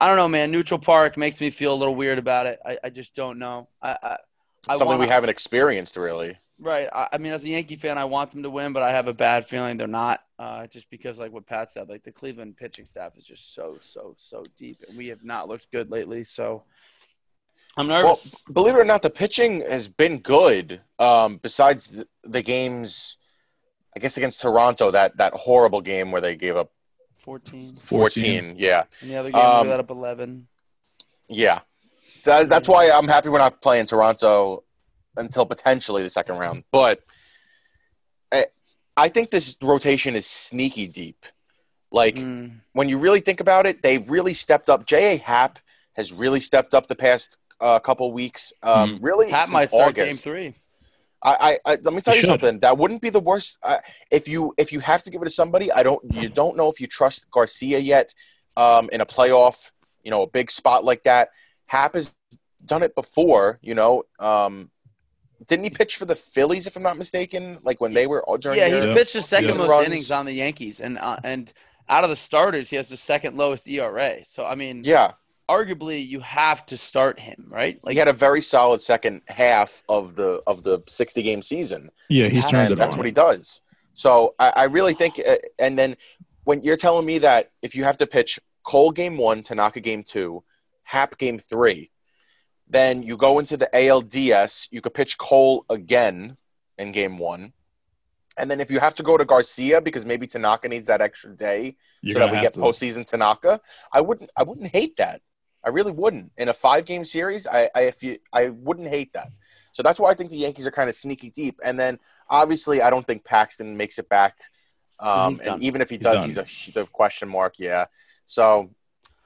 I don't know, man. Neutral Park makes me feel a little weird about it. I, I just don't know. I, I, I Something we wanna- haven't experienced really. Right. I, I mean, as a Yankee fan, I want them to win, but I have a bad feeling they're not. Uh, just because, like what Pat said, like the Cleveland pitching staff is just so, so, so deep, and we have not looked good lately. So I'm Well, nervous. believe it or not, the pitching has been good. Um, besides the, the games, I guess against Toronto, that that horrible game where they gave up 14. 14. Yeah, And the other game, Um, we let up 11. yeah. That, that's why I'm happy we're not playing Toronto until potentially the second round. But I, I think this rotation is sneaky deep. Like Mm. when you really think about it, they really stepped up. J.A. Happ has really stepped up the past uh, couple weeks. Um, Really, Pat since might start August. game three. I, I, I let me tell He you something. That wouldn't be the worst. Uh, if you if you have to give it to somebody, I don't. You don't know if you trust Garcia yet um, in a playoff. You know, a big spot like that. Happ has done it before. You know, um, didn't he pitch for the Phillies if I'm not mistaken? Like when they were all during Yeah, their he's Yeah. pitched the second Yeah. most Runs. innings on the Yankees, and uh, and out of the starters, he has the second lowest ERA. So I mean, yeah. arguably, you have to start him, right? Like he had a very solid second half of the of the 60 game season. Yeah, he's Yeah, turned and it that's on. what he does. So I, I really think, uh, and then when you're telling me that if you have to pitch Cole game one, Tanaka game two, Happ game three, then you go into the ALDS, you could pitch Cole again in game one. And then if you have to go to Garcia because maybe Tanaka needs that extra day You're so that we get to- postseason Tanaka, I wouldn't I wouldn't hate that. I really wouldn't. In a five game series, I, I if you I wouldn't hate that. So that's why I think the Yankees are kind of sneaky deep. And then obviously I don't think Paxton makes it back. Um, and even if he does, done. he's a the question mark. Yeah. So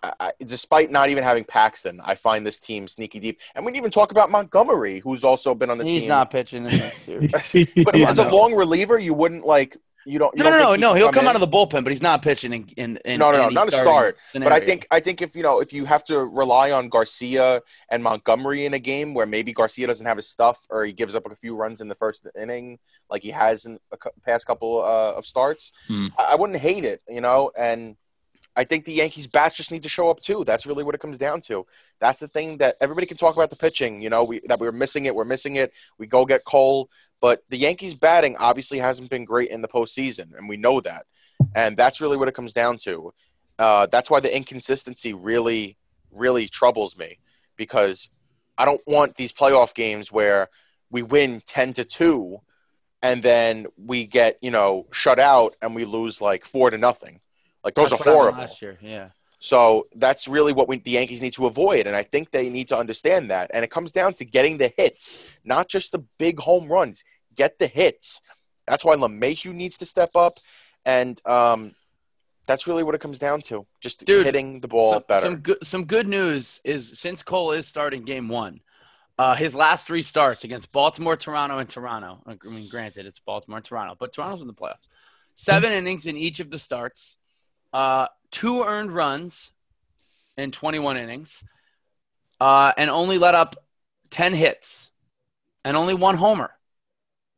I, I, despite not even having Paxton, I find this team sneaky deep. And we didn't even talk about Montgomery, who's also been on the He's team. He's not pitching in this series. but Yeah, as a long reliever, you wouldn't like you don't. You No, no, don't no, think no. could He'll come in? out of the bullpen, but he's not pitching in. in, in No, no, no, any not a starting start. But I think I think if you know if you have to rely on Garcia and Montgomery in a game where maybe Garcia doesn't have his stuff or he gives up a few runs in the first inning like he has in the past couple uh, of starts, Hmm. I, I wouldn't hate it, you know. And I think the Yankees bats just need to show up too. That's really what it comes down to. That's the thing that everybody can talk about the pitching. You know, we that we're missing it. We're missing it. We go get Cole, but the Yankees batting obviously hasn't been great in the postseason, and we know that. And that's really what it comes down to. Uh, that's why the inconsistency really, really troubles me because I don't want these playoff games where we win ten to two, and then we get you know shut out and we lose like four to nothing. Like those That's are horrible. Last year, yeah. So that's really what we, the Yankees need to avoid, and I think they need to understand that. And it comes down to getting the hits, not just the big home runs. Get the hits. That's why LeMahieu needs to step up, and um, that's really what it comes down to. Just Dude, hitting the ball some, better. Some good, some good news is since Cole is starting game one, uh, his last three starts against Baltimore, Toronto, and Toronto. I mean, granted, it's Baltimore and Toronto, but Toronto's in the playoffs. Seven innings in each of the starts, uh, two earned runs in 21 innings, uh, and only let up 10 hits and only one homer.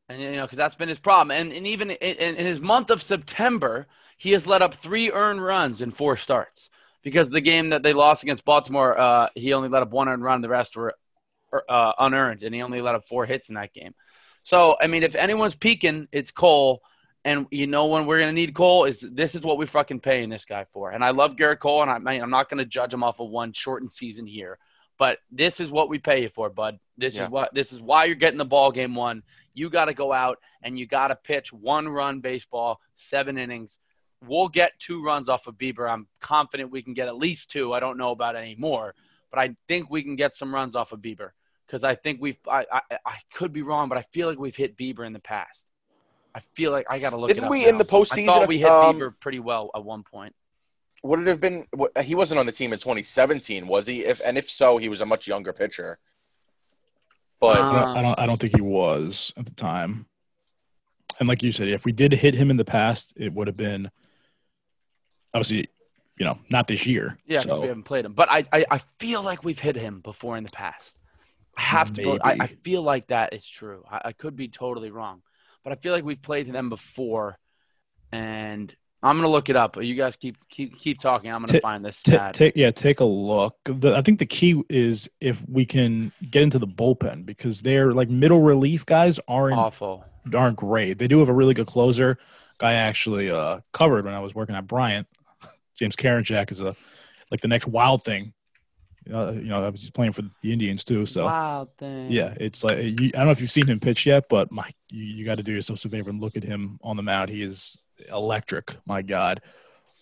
And, you know, because that's been his problem. And, and even in, in his month of September, he has let up three earned runs in four starts because the game that they lost against Baltimore, uh, he only let up one earned run. The rest were uh, unearned, and he only let up four hits in that game. So, I mean, if anyone's peaking, it's Cole. And you know when we're gonna need Cole is this is what we fucking paying this guy for. And I love Gerrit Cole, and I, I'm not gonna judge him off of one shortened season here, but this is what we pay you for, bud. This Yeah. is what this is why you're getting the ball game one. You got to go out and you got to pitch one run baseball, seven innings. We'll get two runs off of Bieber. I'm confident we can get at least two. I don't know about any more, but I think we can get some runs off of Bieber because I think we've. I, I I could be wrong, but I feel like we've hit Bieber in the past. I feel like I got to look. Didn't it up we in the postseason, I thought we hit um, Bieber pretty well at one point. Would it have been? what- He wasn't on the team in 2017, was he? If and if so, he was a much younger pitcher. But Uh, I don't, I don't. Think he was at the time. And like you said, if we did hit him in the past, it would have been obviously, you know, not this year. Yeah, because So, we haven't played him. But I, I, I feel like we've hit him before in the past. I have to. Go, I, I feel like that is true. I, I could be totally wrong, but I feel like we've played them before, and I'm gonna look it up. You guys keep keep keep talking. I'm gonna Ta- find this stat. take yeah, take a look. The, I think the key is if we can get into the bullpen because they're like middle relief guys aren't Awful. aren't great. They do have a really good closer. Guy I actually uh, covered when I was working at Bryant. James Karinchak is a like the next wild thing. Uh, you know, I was playing for the Indians too. So thing. yeah, it's like you, I don't know if you've seen him pitch yet, but my you, you got to do yourself a favor and look at him on the mound. He is electric. My God.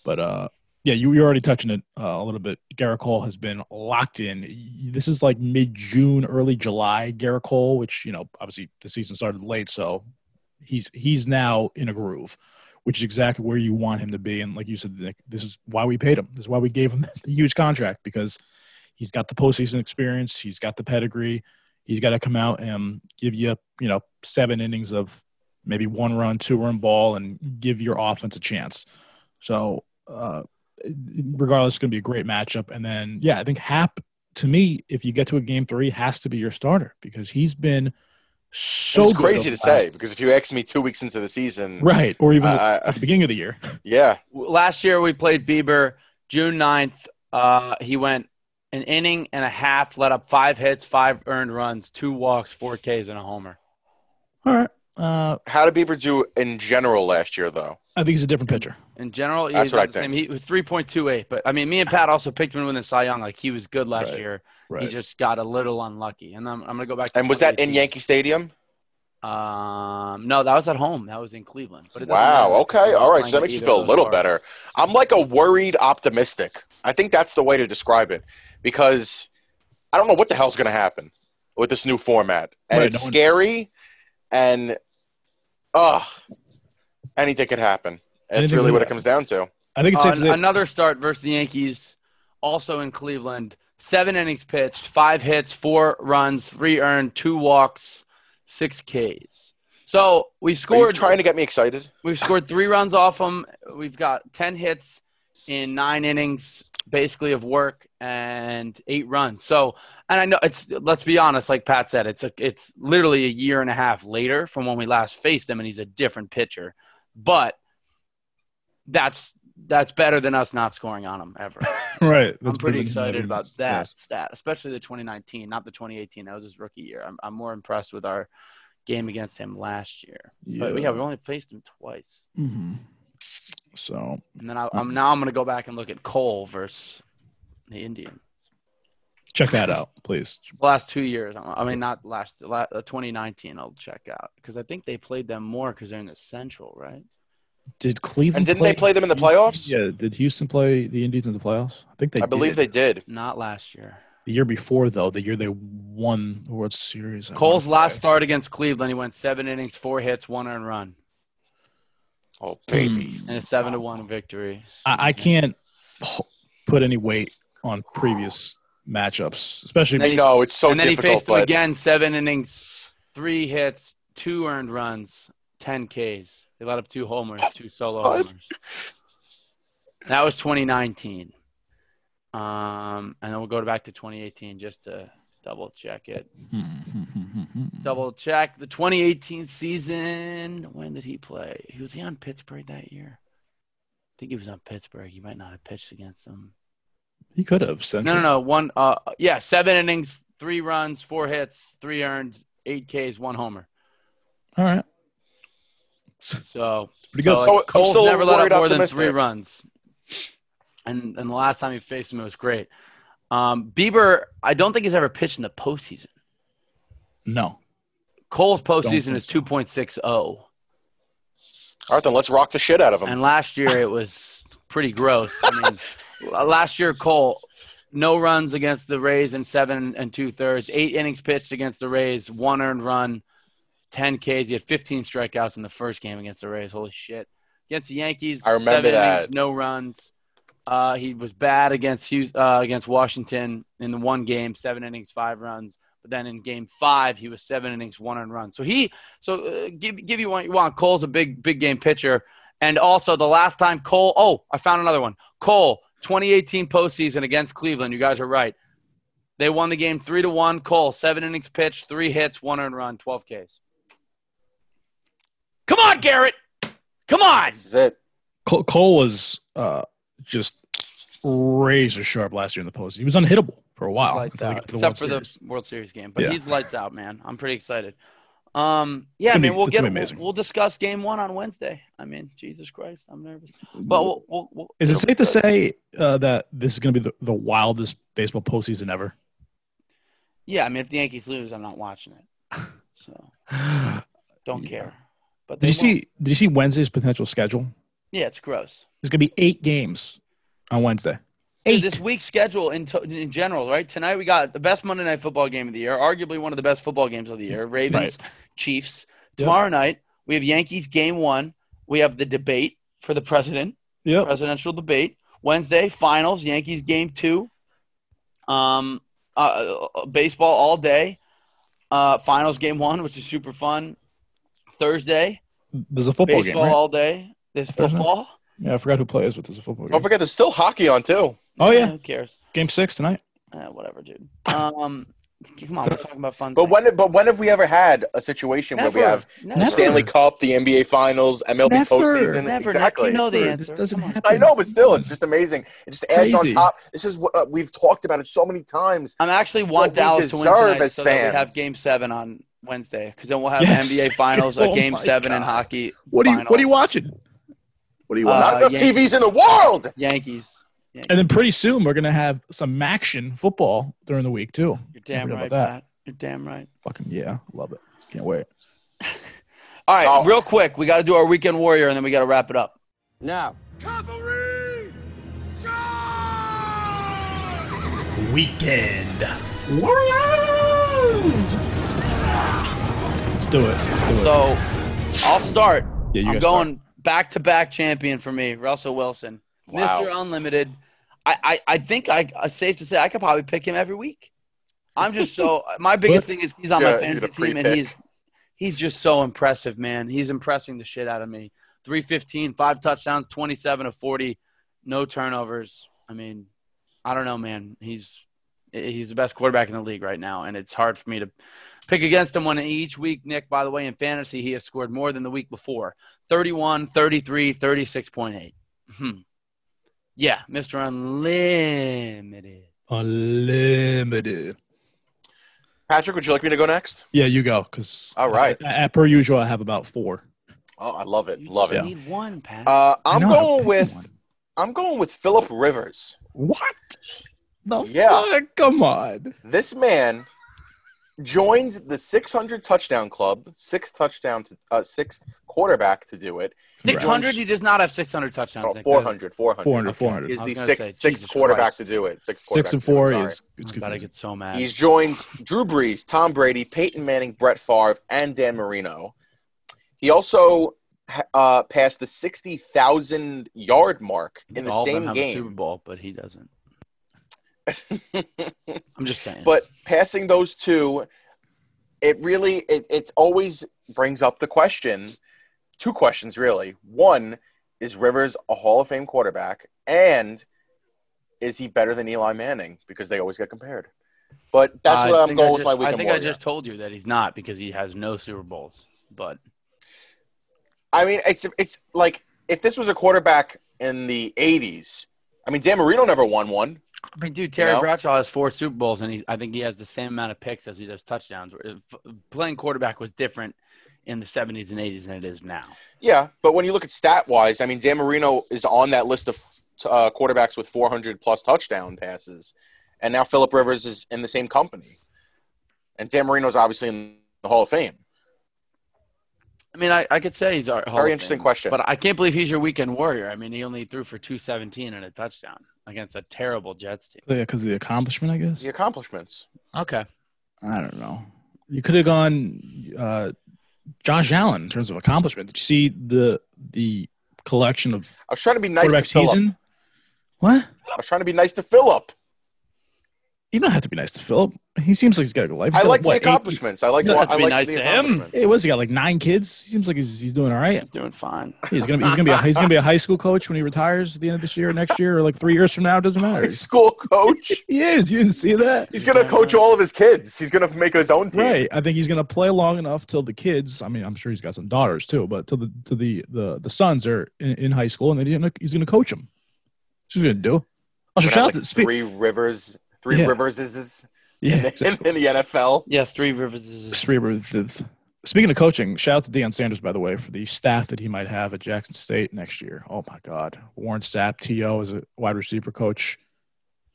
But uh, yeah, you, you're already touching it uh, a little bit. Gerrit Cole has been locked in. This is like mid June, early July. Gerrit Cole, which you know, obviously the season started late, so he's he's now in a groove, which is exactly where you want him to be. And like you said, Nick, this is why we paid him. This is why we gave him the huge contract because he's got the postseason experience. He's got the pedigree. He's got to come out and give you, you know, seven innings of maybe one run, two run ball, and give your offense a chance. So, uh, regardless, it's going to be a great matchup. And then, yeah, I think Happ, to me, if you get to a game three, has to be your starter because he's been so it's crazy to say because if you ask me two weeks into the season, right? Or even I- I- at the beginning of the year. yeah, Last year we played Bieber June 9th. Uh, he went an inning and a half, let up five hits, five earned runs, two walks, four Ks, and a homer. All right. Uh, How did Bieber do in general last year, though? I think he's a different pitcher. In general, That's what I about the same. think. He was 3.28, but I mean, me and Pat also picked him to win the Cy Young. Like he was good last Right. year. Right. He just got a little unlucky. And I'm, I'm gonna go back. to And was that in 2018. Yankee Stadium? Um, no, that was at home. That was in Cleveland. But it Wow. matter. Okay. All right. So that makes me feel a little better. I'm like a worried optimistic. I think that's the way to describe it because I don't know what the hell's going to happen with this new format, and Right, it's no one- scary, and ugh, anything could happen. That's really what it comes down to. I think it's Uh, safe to say- another start versus the Yankees, also in Cleveland. Seven innings pitched, five hits, four runs, three earned, two walks, six Ks. So we Are you scored. trying to get me excited? We've scored three runs off him. We've got ten hits in nine innings, basically of work, and eight runs. So, and I know it's. Let's be honest, like Pat said, it's a, it's literally a year and a half later from when we last faced him, and he's a different pitcher. But that's that's better than us not scoring on him ever. right. I'm That's pretty excited about that yes. stat, especially the 2019, not the 2018. That was his rookie year. I'm, I'm more impressed with our game against him last year. Yeah. But yeah, we only faced him twice. Mhm. So And then I, I'm now I'm going to go back and look at Cole versus the Indians. check that out, please. Last two years, I mean, not last, la uh, 2019. I'll check out because I think they played them more because they're in the Central, right? Did Cleveland And didn't they play them in the playoffs? Yeah. Did Houston play the Indians in the playoffs? I think they. Did. I believe did. they did. Not last year. The year before, though, the year they won the World Series. I Cole's last say. start against Cleveland, he went seven innings, four hits, one earned run, Oh baby. Hmm. and a seven to one victory. I, I can't put any weight on previous matchups, especially. Then I he- know it's so and then he difficult, faced him but again, seven innings, three hits, two earned runs, ten Ks. They let up two homers, two solo What? homers. That was 2019. Um, and then we'll go back to 2018 just to double check it. Double check the 2018 season. When did he play? He was he on Pittsburgh that year? I think he was on Pittsburgh. He might not have pitched against them. He could have. No, no, no. One, uh, yeah, seven innings, three runs, four hits, three earned, eight Ks, one homer. All right. So Pretty good. So, So, like, I'm Cole's still never let up more than three runs. And and the last time he faced him, it was great. Um, Bieber, I don't think he's ever pitched in the postseason. No. Cole's postseason is 2.60. all right, then let's rock the shit out of him. And last year it was pretty gross. I mean, last year Cole, no runs against the Rays in seven and two thirds, eight innings pitched against the Rays, one earned run, 10 Ks. He had 15 strikeouts in the first game against the Rays. Holy shit. Against the Yankees, I remember seven innings, that. no runs. Uh, he was bad against uh, against Washington in the one game, seven innings, five runs. But then in game five, he was seven innings, one earned run. So he, so uh, give give you what you want. Cole's a big big game pitcher, and also the last time Cole. Oh, I found another one. Cole, 2018 postseason against Cleveland. You guys are right. They won the game three to one. Cole, seven innings pitched, three hits, one earned run, 12 Ks. Come on, Gerrit. Come on. This is it. Cole, Cole was uh, just razor sharp last year in the post. He was unhittable for a while. lights out, got to except for World the World Series game. But Yeah. he's lights out, man. I'm pretty excited. Um, yeah, I mean, be- we'll get gonna we'll, amazing. we'll discuss game one on Wednesday. I mean, Jesus Christ, I'm nervous. But we'll, we'll, we'll, Is it safe to say uh, that this is going to be the, the wildest baseball postseason ever? Yeah, I mean, if the Yankees lose, I'm not watching it. So don't Yeah. care. But Did you see? won't. Did you see Wednesday's potential schedule? Yeah, it's gross. There's going to be eight games on Wednesday. Dude, Eight. This week's schedule in to, in general, right? Tonight we got the best Monday night football game of the year, arguably one of the best football games of the year. Ravens, Chiefs. Yep. Tomorrow night we have Yankees game one. We have the debate for the president, Yep. presidential debate. Wednesday finals, Yankees game two. Um, uh, uh, baseball all day. Uh, finals game one, which is super fun. Thursday, There's a football baseball game, right? all day. There's Thursday? football. Yeah, I forgot who plays, but there's a football game. Don't forget, there's still hockey on too. Oh yeah, who cares? game six tonight. Eh, whatever, dude. Um, come on, we're talking about fun. But things. when, but when have we ever had a situation where we have Never. the Stanley Cup, the NBA Finals, MLB Never. postseason? Never. Exactly. You know the answer. This doesn't Come happen. I know, but still, it's just amazing. It just adds on top. This is what uh, we've talked about it so many times. I'm actually want we Dallas to win deserve tonight as so that we have. Game Seven on Wednesday because then we'll have Yes. NBA Finals, a Oh Game my Seven in hockey. What are you final. What are you watching? What are you Uh, watching? Not enough Yankees. TVs in the world. Yankees. and then pretty soon we're gonna have some action football during the week too. You're damn right, that. Pat. You're damn right. Fucking yeah, love it. Can't wait. All right, Oh. real quick, we got to do our weekend warrior, and then we got to wrap it up. Now, Cavalry! charge! Weekend Warriors. Let's do it. Let's do it. So I'll start. yeah, you I'm going back to back champion for me, Russell Wilson, Wow. Mr. Unlimited. I, I, I think I it's safe to say I could probably pick him every week. I'm just so my biggest thing is he's on my Yeah, he's fantasy team and he's he's just so impressive, man. He's impressing the shit out of me. 315, five touchdowns, 27 of 40, no turnovers. I mean, I don't know, man. He's he's the best quarterback in the league right now, and it's hard for me to pick against him one each week, Nick, by the way, in fantasy, he has scored more than the week before 31, 33, 36.8. Hmm. Yeah, Mr. Unlimited. Unlimited. Patrick, would you like me to go next? Yeah, you go. Cause All right. At, per usual, I have about four. Oh, I love it. You Love just it. need one, Pat. Uh, I I'm know how to going with one. I'm going with Philip Rivers. What? The Yeah. fuck? Come on. This man joined the 600 touchdown club, sixth touchdown to uh, sixth quarterback to do it. 600? He does not have 600 touchdowns. Oh, 400, 400. 400, 400. Is the sixth say, sixth quarterback Christ. to do it. Sixth Six quarterback and to do it, four is it's I'm about to get so mad. He's joined Drew Brees, Tom Brady, Peyton Manning, Brett Favre, and Dan Marino. He also uh, passed the 60,000 yard mark in the All of them same have a Super. Bowl, but he doesn't. I'm just saying. but passing those two, it really it, it always brings up the question, two questions really. One, is Rivers a Hall of Fame quarterback? And is he better than Eli Manning? Because they always get compared. But that's what I'm going with just- my weekend I think warrior. I just told you that he's not because he has no Super Bowls. But I mean, it's it's like if this was a quarterback in the '80s. I mean, Dan Marino never won one. I mean, dude, Terry know? Bradshaw has four Super Bowls, and he, I think he has the same amount of picks as he does touchdowns. Playing quarterback was different in the 70s and 80s than it is now. Yeah, but when you look at stat wise, I mean, Dan Marino is on that list of uh, quarterbacks with 400 plus touchdown passes, and now Philip Rivers is in the same company, and Dan Marino's obviously in the Hall of Fame. I mean, I, I could say he's our Very interesting Fame, question. but I can't believe he's your weekend warrior. I mean, he only threw for 217 and a touchdown against a terrible Jets team. Yeah, because of the accomplishment, I guess. The accomplishments. Okay. I don't know. You could have gone uh, Josh Allen in terms of accomplishment. Did you see the the collection of I was trying to be nice to quarterback Philip. season? What? I was trying to be nice to Philip. You don't have to be nice to Philip. He seems like he's got a good life. He's I got, like the what, eight- accomplishments. I like. You don't have to I be like nice the to him. accomplishments. Hey, what's he got? Like nine kids. He seems like he's, he's doing all right. He's doing fine. He's gonna be he's gonna be a, he's gonna be a high school coach when he retires at the end of this year, or next year, or like three years from now. It doesn't matter. High matter. school coach. He is. You didn't see that, He's gonna coach all of his kids. He's gonna make his own team. right? I think he's gonna play long enough till the kids. I mean, I'm sure he's got some daughters too, but till the till the the, the sons are in, in high school, and then he's gonna, he's gonna coach them. That's what he's gonna do. Also, Gonna shout like, out to speak. three rivers. Three Yeah. rivers is Yeah, in, exactly. in the NFL. Yes, Three Rivers is. Three rivers. Speaking of coaching, shout out to Deion Sanders, by the way, for the staff that he might have at Jackson State next year. Oh my God, Warren Sapp, To as a wide receiver coach,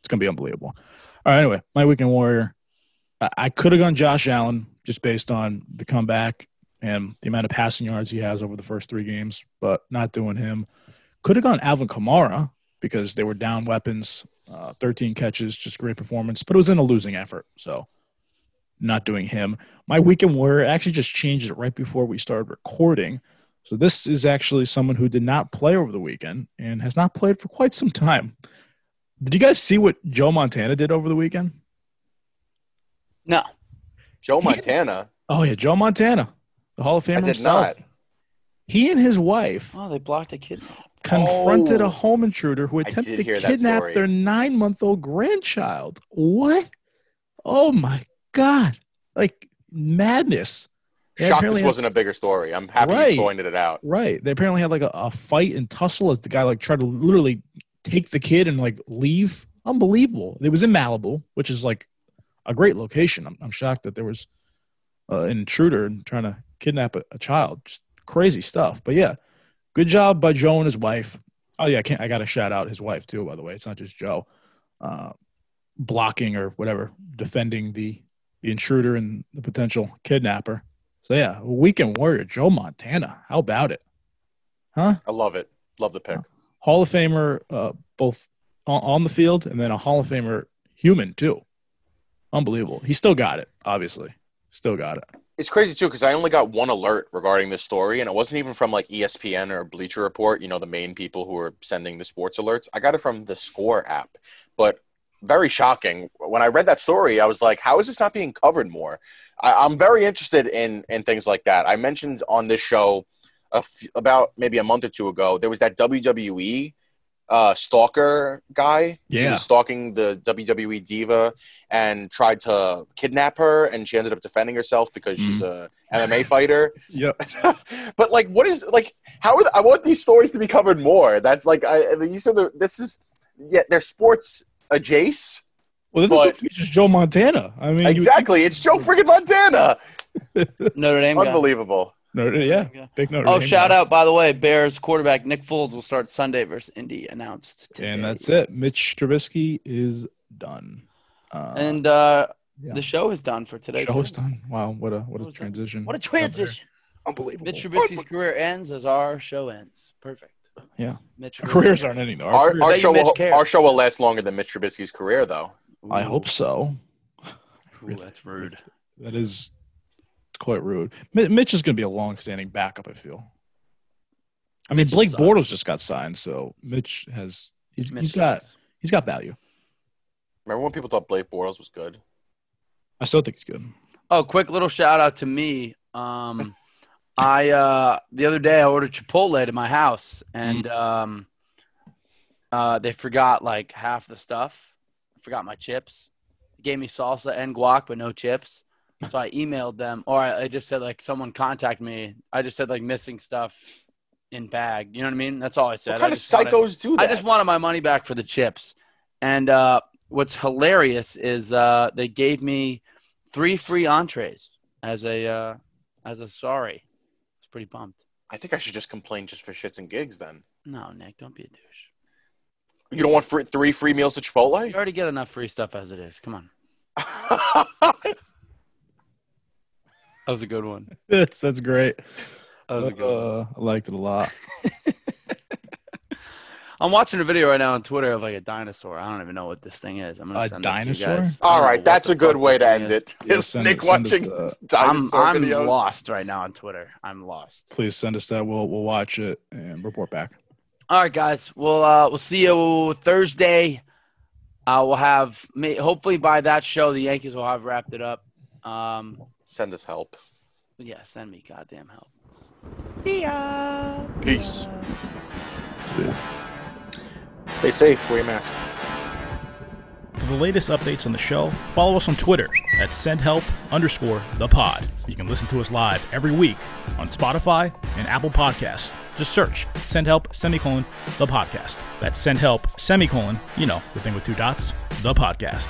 it's gonna be unbelievable. All right, anyway, my weekend warrior. I, I could have gone Josh Allen just based on the comeback and the amount of passing yards he has over the first three games, but not doing him. Could have gone Alvin Kamara because they were down weapons, uh, 13 catches, just great performance, but it was in a losing effort, so not doing him. My weekend warrior actually just changed it right before we started recording. So this is actually someone who did not play over the weekend and has not played for quite some time. Did you guys see what Joe Montana did over the weekend? No. Joe Montana. Oh yeah, Joe Montana, the Hall of Famer I did himself. not. He and his wife Oh, they blocked a kidnap. Confronted Oh. a home intruder who attempted to kidnap their nine-month-old grandchild. What? Oh my god! Like madness. They Shocked this had- wasn't a bigger story. I'm happy Right. you pointed it out. Right. They apparently had like a, a fight and tussle as the guy like tried to literally take the kid and like leave. Unbelievable. It was in Malibu, which is like a great location. I'm, I'm shocked that there was uh, an intruder and trying to kidnap a, a child. Just crazy stuff. But yeah, good job by Joe and his wife. Oh yeah, I can't. I got to shout out his wife too. By the way, it's not just Joe uh, blocking or whatever, defending the the intruder and the potential kidnapper. So yeah, weekend warrior Joe Montana. How about it? Huh? I love it. Love the pick. Hall of Famer, uh, both on, on the field and then a Hall of Famer human too. Unbelievable. He still got it. Obviously, still got it. It's crazy too because I only got one alert regarding this story, and it wasn't even from like ESPN or Bleacher Report. You know, the main people who are sending the sports alerts. I got it from the Score app, but very shocking. When I read that story, I was like, "How is this not being covered more?" I, I'm very interested in in things like that. I mentioned on this show about maybe a month or two ago there was that WWE uh, stalker guy. He Yeah. was stalking the WWE diva and tried to kidnap her, and she ended up defending herself because she's a MMA fighter. Yep. but like, what is like? How are the, I want these stories to be covered more? That's like I, you said. the- This is yeah, they're sports adjacent. Well, this But- is just Joe Montana. I mean, you Exactly, it's Joe friggin' Montana. Notre Dame guy. Unbelievable. Think- no, yeah, Yeah. big note. Oh, shout out by the way, Bears quarterback Nick Foles will start Sunday versus Indy. Announced. Today. And that's it. Mitch Trubisky is done. Uh, And uh, Yeah. the show is done for today. show is done. Wow, what a what What a was that? transition. What a transition! Unbelievable. Mitch Trubisky's career ends as our show ends. Perfect. Yeah. Mitch Our careers Trubisky. aren't ending though. Our Our, our show will our show will last longer than Mitch Trubisky's career, though. I hope so. Ooh, that's rude. That is quite rude. Mitch is going to be a long-standing backup. I feel. I mean, Mitch Blake sucks. Bortles just got signed, so Mitch has he's, Mitch he's got sucks. he's got value. Remember when people thought Blake Bortles was good? I still think he's good. Oh, quick little shout out to me. Um, I uh, the other day I ordered Chipotle to my house, and um, uh, they forgot like half the stuff. I Forgot my chips. Gave me salsa and guac, but no chips. So I emailed them, or I, I just said like someone contact me. I just said like missing stuff in bag. You know what I mean? That's all I said. What I kind of just wanted- psychos do that? I just wanted my money back for the chips. And uh, what's hilarious is uh, they gave me three free entrees as a uh, as a sorry. I was pretty pumped. I think I should just complain just for shits and gigs. Then No, Nick, don't be a douche. you don't want free, three free meals at Chipotle? You already get enough free stuff as it is. Come on. That was a good one. That's that's great. That was a good one. Uh, I liked it a lot. I'm watching a video right now on Twitter of like a dinosaur. I don't even know what this thing is. I'm gonna A send this to you dinosaur? guys. I don't know right, what that's the a good fuck way this to thing end is. it. Yeah, Is send Nick it- send us watching the- I'm dinosaur I'm videos. lost right now on Twitter. I'm lost. Please send us that. We'll we'll watch it and report back. All right, guys. We'll uh, we'll see you Thursday. Uh, we'll have may- hopefully by that show the Yankees will have wrapped it up. Um, Send us help. yeah, send me goddamn help. See ya. Peace. Stay safe. Wear your mask. For the latest updates on the show, follow us on Twitter at sendhelp underscore the pod. You can listen to us live every week on Spotify and Apple Podcasts. Just search Send Help semicolon the podcast. That's Send Help semicolon, you know, the thing with two dots, the podcast.